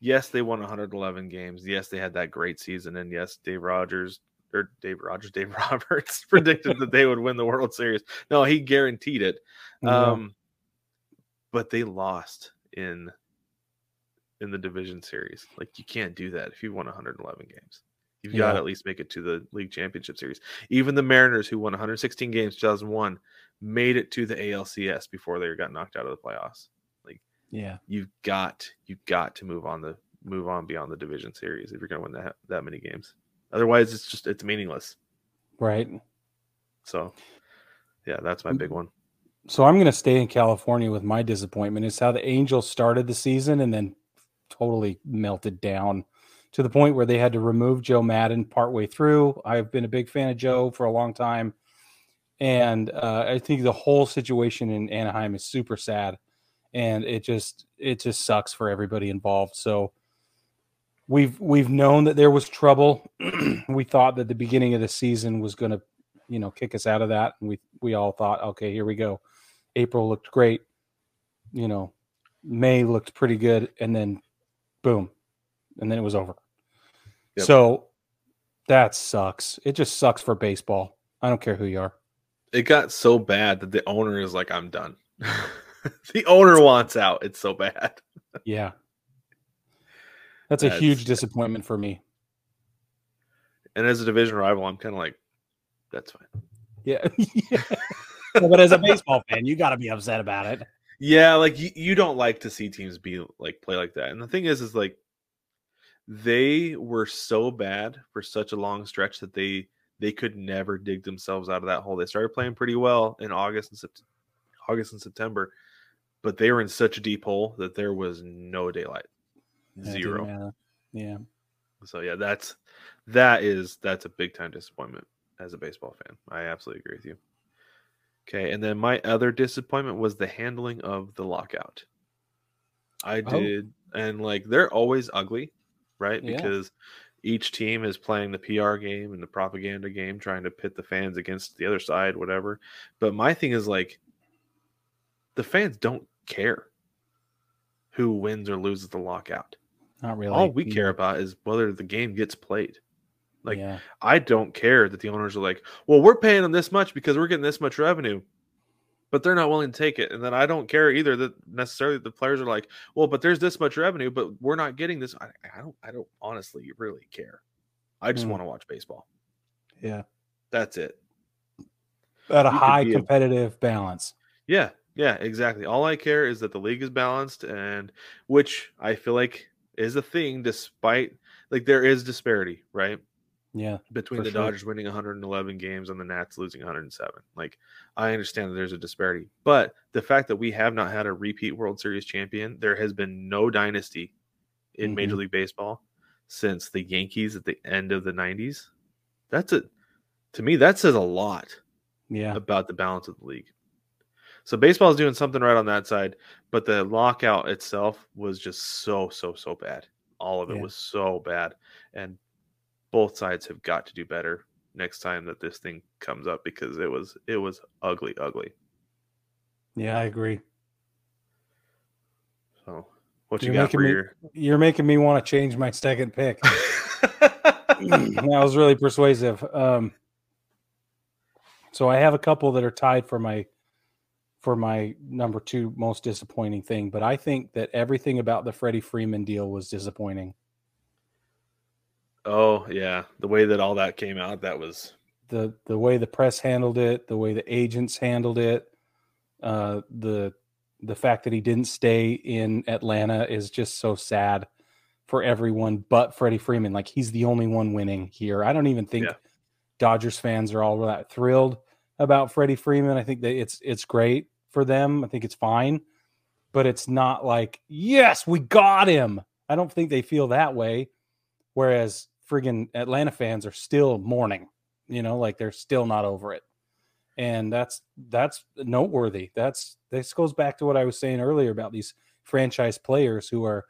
Yes, they won 111 games. Yes, they had that great season, and yes, Dave Rogers or Dave Rogers, Dave [laughs] Roberts predicted that they would win the World Series. No, he guaranteed it.
Yeah.
Um, but they lost in in the division series. Like you can't do that if you won 111 games. You've got to at least make it to the league championship series. Even the Mariners, who won 116 games 2001, made it to the ALCS before they got knocked out of the playoffs.
Like, yeah.
You've got you've got to move on the move on beyond the division series if you're going to win that that many games. Otherwise, it's just it's meaningless.
Right.
So, yeah, that's my mm. big one.
So I'm going to stay in California with my disappointment. Is how the Angels started the season and then totally melted down to the point where they had to remove Joe Maddon partway through. I've been a big fan of Joe for a long time, and uh, I think the whole situation in Anaheim is super sad, and it just it just sucks for everybody involved. So we've we've known that there was trouble. [clears throat] we thought that the beginning of the season was going to, you know, kick us out of that, and we we all thought, okay, here we go. April looked great, you know, May looked pretty good, and then boom, and then it was over.
Yep.
So that sucks. It just sucks for baseball. I don't care who you are.
It got so bad that the owner is like, I'm done. [laughs] the owner wants out. It's so bad.
Yeah. [laughs] That's a
That's-
huge disappointment for me.
And as a division rival, I'm kind of like, that's fine.
Yeah. [laughs] yeah. but as a baseball fan, you got to be upset about it.
Yeah, like you, you don't like to see teams be like play like that. And the thing is, is like they were so bad for such a long stretch that they they could never dig themselves out of that hole. They started playing pretty well in August and Sept- August and September, but they were in such a deep hole that there was no daylight, zero.
Yeah.
So yeah, that's that is that's a big time disappointment as a baseball fan. I absolutely agree with you. Okay, and then my other disappointment was the handling of the lockout. I
Oh.
did, and like they're always ugly, right?
Yeah.
Because each team is playing the PR game and the propaganda game, trying to pit the fans against the other side, whatever. But my thing is like, the fans don't care who wins or loses the lockout
Not really.
all we care about is whether the game gets played. Like
yeah.
I don't care that the owners are like, well, we're paying them this much because we're getting this much revenue, but they're not willing to take it. And then I don't care either that necessarily the players are like, well, but there's this much revenue, but we're not getting this. I, I don't, I don't honestly really care. I just
Hmm.
want to watch baseball.
Yeah.
That's it.
At a
You
high
be a-
competitive balance.
Yeah, yeah, exactly. All I care is that the league is balanced, and which I feel like is a thing, despite like there is disparity, right?
Yeah.
between the
sure.
Dodgers winning 111 games and the Nats losing 107. Like, I understand that there's a disparity, but the fact that we have not had a repeat World Series champion, there has been no dynasty in Major
Mhm.
League Baseball since the Yankees at the end of the 90s. That's a, to me, that says a lot
Yeah.
about the balance of the league. So baseball is doing something right on that side, but the lockout itself was just so so so bad. All of it
Yeah.
was so bad, and both sides have got to do better next time that this thing comes up because it was it was ugly, ugly.
Yeah, I agree.
So what
You're
you got
making
for
me-
your
You're making me want to change my second pick. [laughs] [laughs] that was really persuasive. Um, so I have a couple that are tied for my for my number two most disappointing thing, but I think that everything about the Freddie Freeman deal was disappointing.
Oh yeah, the way that all that came out, that was
the the way the press handled it, the way the agents handled it, uh, the the fact that he didn't stay in Atlanta is just so sad for everyone but Freddie Freeman. Like he's the only one winning here. I don't even think
Yeah.
Dodgers fans are all that thrilled about Freddie Freeman. I think that it's it's great for them. I think it's fine, but it's not like yes, we got him. I don't think they feel that way. Whereas friggin' Atlanta fans are still mourning you know like they're still not over it. And that's that's noteworthy. That's this goes back to what i was saying earlier about these franchise players who are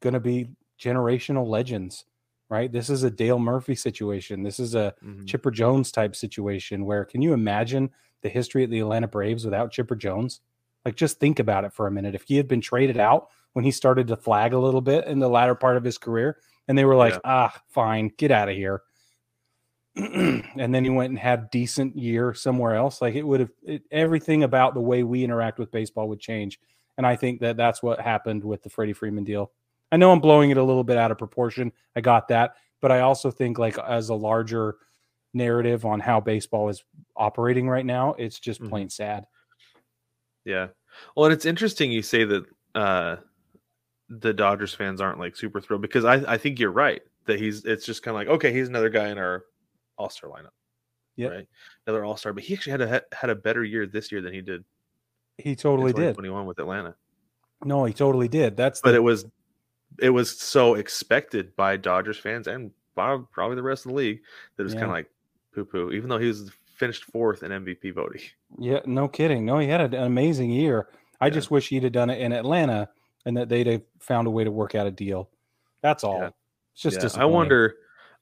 going to be generational legends right? This is a dale murphy situation. This is a
mhm.
chipper jones type situation where can you imagine the history of the atlanta braves without chipper jones? Like just think about it for a minute. If he had been traded out when he started to flag a little bit in the latter part of his career and they were like
Yeah.
ah fine get out of here. [clears throat] And then he went and had decent year somewhere else. Like it would have it, everything about the way we interact with baseball would change. And i think that that's what happened with the freddie freeman deal. I know i'm blowing it a little bit out of proportion. I got that. But i also think like as a larger narrative on how baseball is operating right now it's just
Mhm.
plain sad.
Yeah. Well, and it's interesting you say that uh the Dodgers fans aren't like super thrilled because I I think you're right that he's it's just kind of like okay he's another guy in our All Star lineup.
Yep.
Right. Another All Star, but he actually had a had a better year this year than he did
he totally did
Twenty one with Atlanta.
no he totally did that's
But
the,
it was it was so expected by Dodgers fans and by probably the rest of the league that it was kind of like poo poo, even though he was finished fourth in MVP voting.
Yeah, no kidding. No, he had an amazing year. I
Yeah.
just wish he'd have done it in Atlanta and that they'd have found a way to work out a deal. That's all.
Yeah.
It's just
Yeah, I wonder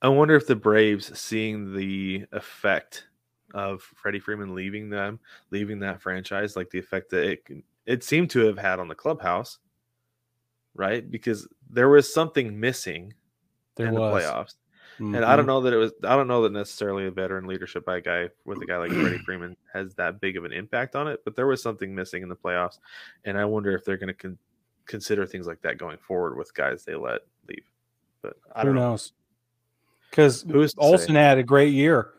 I wonder if the Braves seeing the effect of Freddie Freeman leaving them, leaving that franchise, like the effect that it it seemed to have had on the clubhouse, right? Because there was something missing
there
in
was.
the playoffs. And I
Mhm.
don't know that it was I don't know that necessarily a veteran leadership by a guy with a guy like Freddie [clears throat] Freeman has that big of an impact on it, but there was something missing in the playoffs. And I wonder if they're going to con- consider things like that going forward with guys they let leave. But I
Who
don't know.
knows? Because
Who's to say?
Olson had a great year.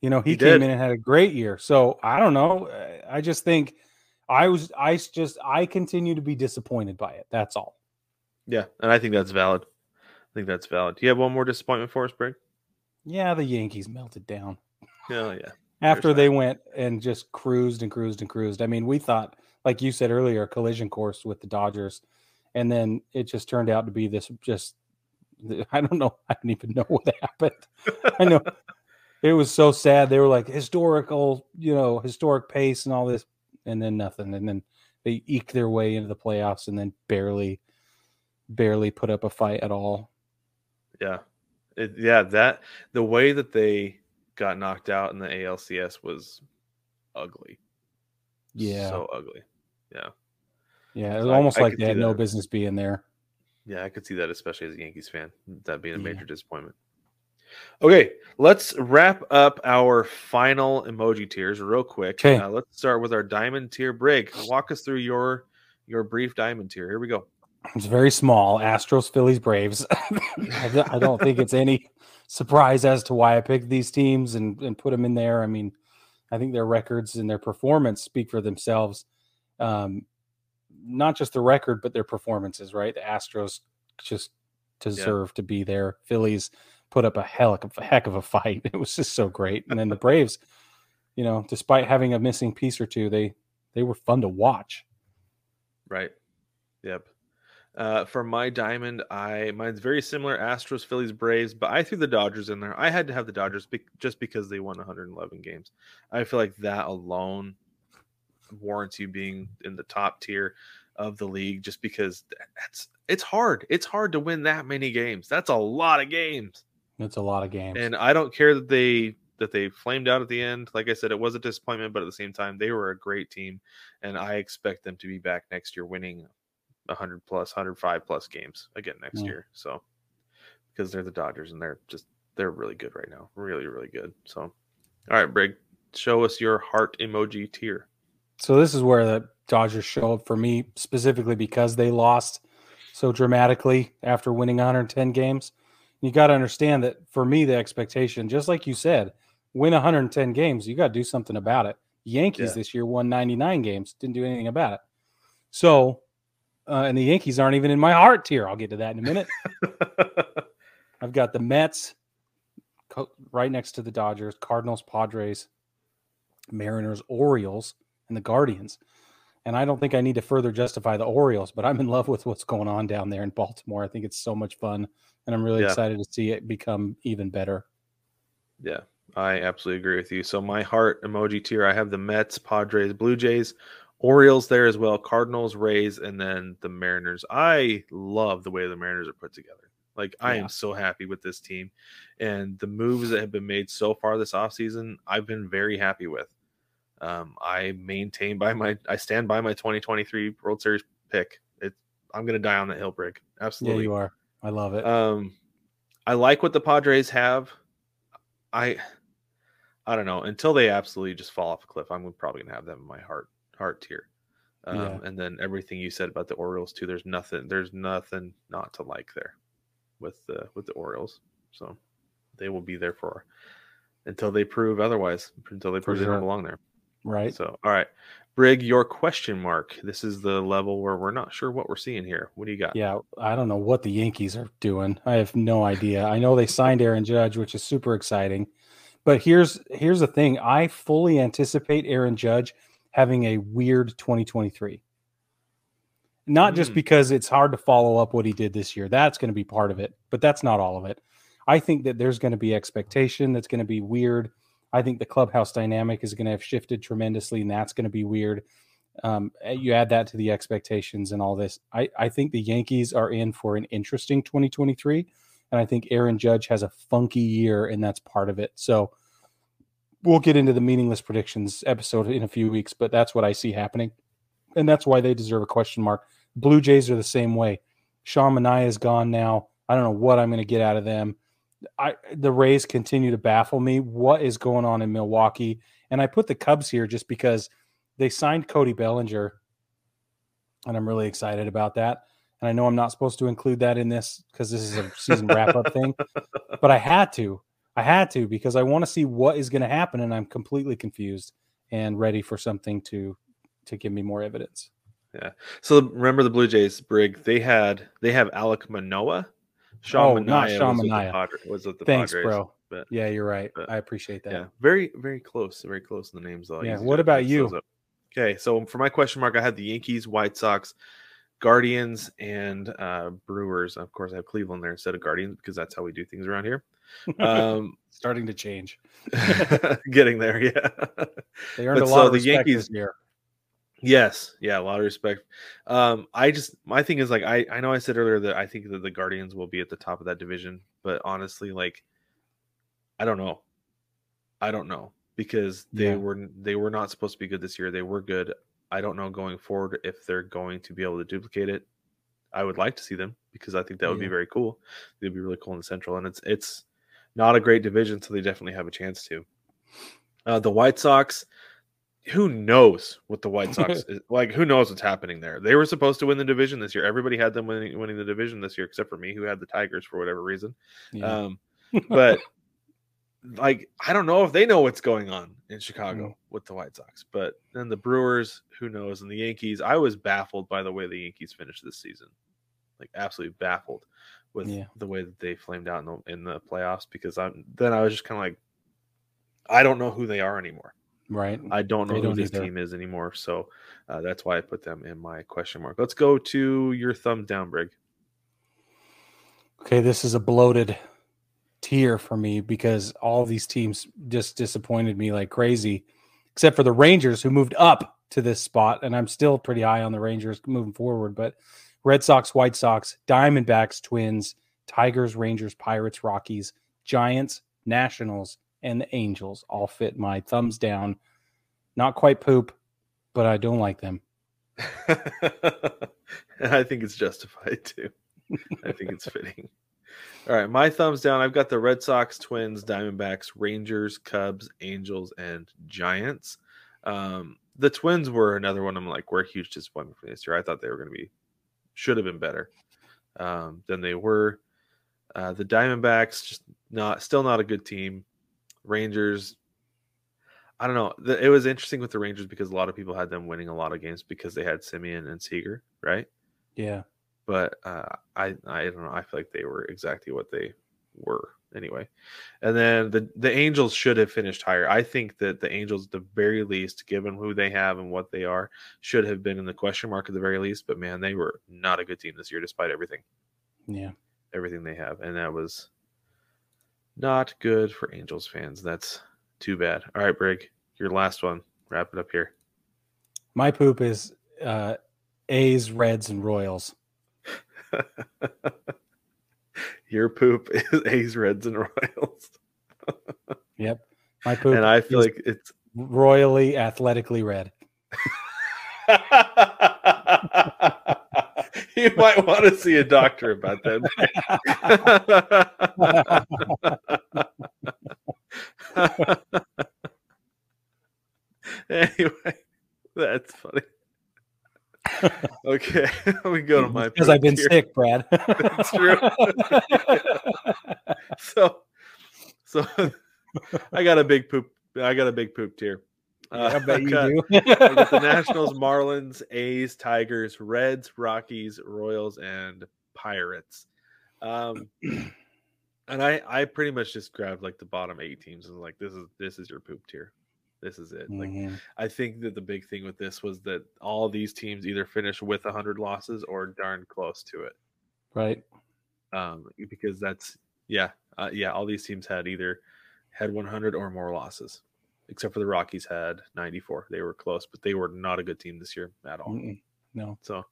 You know, he,
He
came
did.
in and had a great year. So I don't know. I just think I was, I just, I continue to be disappointed by it. That's all.
Yeah, and I think that's valid. I think that's valid. Do you have one more disappointment for us, Brig?
Yeah, the Yankees melted down.
Oh yeah.
after
There's
they
that.
went and just cruised and cruised and cruised. I mean, we thought, like you said earlier, a collision course with the Dodgers, and then it just turned out to be this just. [laughs] I don't know. [laughs] I don't even know what [laughs] happened. I know it was so sad. They were like historical, you know, historic pace and all this, and then nothing. And then they eke their way into the playoffs and then barely, barely put up a fight at all.
Yeah. It, yeah, that the way that they got knocked out in the ALCS was ugly.
Yeah,
So ugly. Yeah.
yeah. It was almost
I
like
could
they had no business being there.
Yeah, I could see that, especially as a Yankees fan, that being a
Yeah.
major disappointment. Okay, let's wrap up our final emoji tiers real quick.
'Kay.
Uh, let's start with our diamond tier. Brig, walk us through your your brief diamond tier. Here we go.
It's very small. Astros, Phillies, Braves. [laughs] I don't think it's any surprise as to why I picked these teams and, and put them in there. I mean, I think their records and their performance speak for themselves. Um, not just the record, but their performances, right? The Astros just deserve to be there. Phillies put up a hell of a heck of a fight. [laughs] It was just so great. And then the Braves, you know, despite having a missing piece or two, they they were fun to watch.
Right. Yep. Uh, for my diamond, I mine's very similar: Astros, Phillies, Braves. But I threw the Dodgers in there. I had to have the Dodgers be- just because they won 111 games. I feel like that alone warrants you being in the top tier of the league, just because that's it's hard. It's hard to win that many games. That's a lot of games.
It's a lot of games.
And I don't care that they that they flamed out at the end. Like I said, it was a disappointment, but at the same time, they were a great team, and I expect them to be back next year, winning 100 plus, 105 plus games again next
Yeah.
year. So because they're the Dodgers and they're just they're really good right now, really really good. So, all right, Brig, show us your heart emoji tier.
So this is where the Dodgers show up for me specifically because they lost so dramatically after winning 110 games. You got to understand that for me, the expectation, just like you said, win 110 games, you got to do something about it. Yankees
Yeah.
this year won 99 games, didn't do anything about it. So, uh, and the Yankees aren't even in my heart tier. I'll get to that in a minute. [laughs] I've got the Mets right next to the Dodgers, Cardinals, Padres, Mariners, Orioles, and the Guardians. And I don't think I need to further justify the Orioles, but I'm in love with what's going on down there in Baltimore. I think it's so much fun, and I'm really
Yeah.
excited to see it become even better.
Yeah, I absolutely agree with you. So my heart emoji tier, I have the Mets, Padres, Blue Jays, Orioles there as well, Cardinals, Rays, and then the Mariners. I love the way the Mariners are put together. Like I
Yeah.
am so happy with this team and the moves that have been made so far this offseason, I've been very happy with. Um, I maintain by my I stand by my 2023 World Series pick. It I'm gonna die on that hill brick. Absolutely, Yeah,
you are. I love it.
Um, I like what the Padres have. I, I don't know until they absolutely just fall off a cliff. I'm probably gonna have them in my heart heart tier. Um,
Yeah.
And then everything you said about the Orioles too. There's nothing. There's nothing not to like there with the with the Orioles. So they will be there for until they prove otherwise. Until they
For
prove they don't belong there.
Right.
So all right, Brig, your question mark. This is the level where we're not sure what we're seeing here. What do you got?
Yeah, I don't know what the Yankees are doing. I have no idea. I know they signed Aaron Judge, which is super exciting. But here's here's the thing. I fully anticipate Aaron Judge having a weird 2023. Not just
Mm.
because it's hard to follow up what he did this year. That's going to be part of it, but that's not all of it. I think that there's going to be expectation that's going to be weird. I think the clubhouse dynamic is going to have shifted tremendously, and that's going to be weird. Um, you add that to the expectations and all this. I, I think the Yankees are in for an interesting 2023, and I think Aaron Judge has a funky year, and that's part of it. So we'll get into the meaningless predictions episode in a few weeks, but that's what I see happening, and that's why they deserve a question mark. Blue Jays are the same way. Sean Manaea is gone now. I don't know what I'm going to get out of them. I the Rays continue to baffle me. What is going on in Milwaukee? And I put the Cubs here just because they signed Cody Bellinger, and I'm really excited about that. And I know I'm not supposed to include that in this because this is a season wrap up thing, [laughs] but I had to. I had to because I want to see what is going to happen, and I'm completely confused and ready for something to to give me more evidence. Yeah.
So remember the Blue Jays, Brig. They had they have Alek Manoah.
Oh, not Sean
was
Manaea.
Padre- was with the
Thanks,
Padres,
bro.
but-
yeah, you're right.
but-
I appreciate that.
Yeah, very very close, very close in the names though.
Yeah, what about you?
Okay, so for my question mark, I had the Yankees, White Sox, Guardians, and uh, Brewers. Of course, I have Cleveland there instead of Guardians because that's how we do things around here. Um, [laughs]
Starting to change. [laughs]
getting there, yeah.
They earned
But
a
so
lot of
the Yankees-
this year.
Yes, yeah, a lot of respect. Um, I just my thing is like I I know I said earlier that I think that the Guardians will be at the top of that division, but honestly, like I don't know. I don't know because they
Yeah.
were they were not supposed to be good this year. They were good. I don't know going forward if they're going to be able to duplicate it. I would like to see them because I think that would be very cool. It'd be really cool in the Central, and it's it's not a great division, so they definitely have a chance to. Uh, the White Sox, who knows what the White Sox [laughs] is like? Who knows what's happening there? They were supposed to win the division this year. Everybody had them winning, winning the division this year, except for me, who had the Tigers for whatever reason.
Yeah.
Um, [laughs] but like, I don't know if they know what's going on in Chicago
Mm.
with the White Sox. But then the Brewers, who knows? And the Yankees, I was baffled by the way the Yankees finished this season. Like, absolutely baffled with
Yeah.
the way that they flamed out in the, in the playoffs because I'm then I was just kind of like, I don't know who they are anymore.
Right.
I don't know
They
who
don't
this
either.
team is anymore. So uh, that's why I put them in my question mark. Let's go to your thumb down, Brig.
Okay, this is a bloated tier for me because all these teams just disappointed me like crazy, except for the Rangers who moved up to this spot. And I'm still pretty high on the Rangers moving forward. But Red Sox, White Sox, Diamondbacks, Twins, Tigers, Rangers, Pirates, Rockies, Giants, Nationals, and the Angels all fit my thumbs down. Not quite poop, but I don't like them. [laughs]
I think it's justified too. I think it's fitting. All right, my thumbs down. I've got the Red Sox, Twins, Diamondbacks, Rangers, Cubs, Angels, and Giants. Um, the Twins were another one. I'm like, we're a huge disappointment for this year. I thought they were going to be, should have been better um, than they were. Uh, the Diamondbacks, just not, still not a good team. Rangers, I don't know. It was interesting with the Rangers because a lot of people had them winning a lot of games because they had Semien and Seager, right?
Yeah.
But uh, I I don't know. I feel like they were exactly what they were anyway. And then the the Angels should have finished higher. I think that the Angels, at the very least, given who they have and what they are, should have been in the question mark at the very least. But man, they were not a good team this year, despite everything.
Yeah,
everything they have, and that was not good for Angels fans. That's too bad. All right, Brig, your last one. Wrap it up here.
My poop is uh, A's, Reds, and Royals. [laughs]
Your poop [laughs] is A's, Reds, and Royals. [laughs]
yep. My poop.
And I feel like it's
royally athletically red. [laughs]
you might want to see a doctor about that. [laughs] anyway, that's funny. okay, [laughs] we go to my
because I've been here. sick, Brad. That's true.
so, so I got a big poop. I got a big poop tier.
Uh, I bet [laughs] you got, do.
I got the [laughs] Nationals, Marlins, A's, Tigers, Reds, Rockies, Royals, and Pirates. Um, [clears throat] and I I pretty much just grabbed like the bottom eight teams and like this is this is your poop tier. This is it. Mm-hmm. Like I think that the big thing with this was that all these teams either finished with 100 losses or darn close to it.
Right.
Um, because that's yeah, uh, yeah. All these teams had either had 100 or more losses, except for the Rockies had 94. They were close, but they were not a good team this year at all.
Mm-mm. No.
So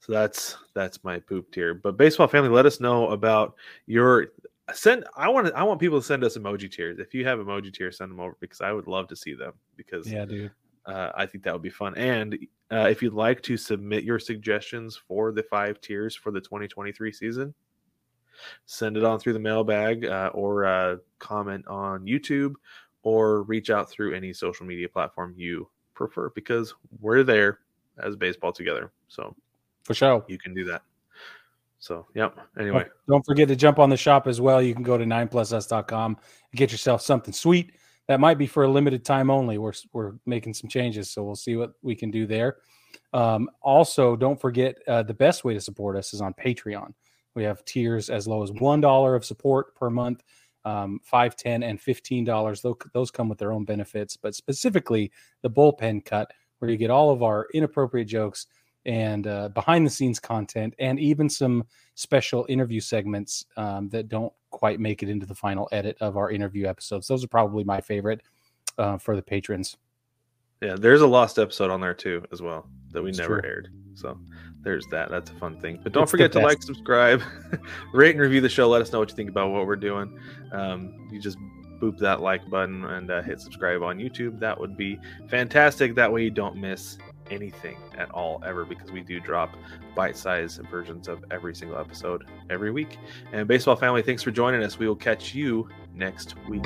so that's that's my poop tier. But baseball family, let us know about your send i want to i want people to send us emoji tiers if you have emoji tiers send them over because i would love to see them because
yeah dude
uh, i think that would be fun and uh, if you'd like to submit your suggestions for the five tiers for the 2023 season send it on through the mailbag uh, or uh, comment on youtube or reach out through any social media platform you prefer because we're there as baseball together so
for sure
you can do that so, yep. Anyway,
don't forget to jump on the shop as well. You can go to 9plusus.com and get yourself something sweet. That might be for a limited time only. We're, we're making some changes, so we'll see what we can do there. Um, also, don't forget uh, the best way to support us is on Patreon. We have tiers as low as $1 of support per month, um, 5 10 and $15. Those come with their own benefits, but specifically the bullpen cut, where you get all of our inappropriate jokes and uh, behind the scenes content and even some special interview segments um, that don't quite make it into the final edit of our interview episodes. Those are probably my favorite uh, for the patrons.
Yeah, there's a lost episode on there too, as well, that we That's never true. aired. So there's that. That's a fun thing. But don't it's forget to like, subscribe, [laughs] rate, and review the show. Let us know what you think about what we're doing. Um, you just boop that like button and uh, hit subscribe on YouTube. That would be fantastic. That way you don't miss anything at all ever because we do drop bite-sized versions of every single episode every week. And baseball family, thanks for joining us. We will catch you next week.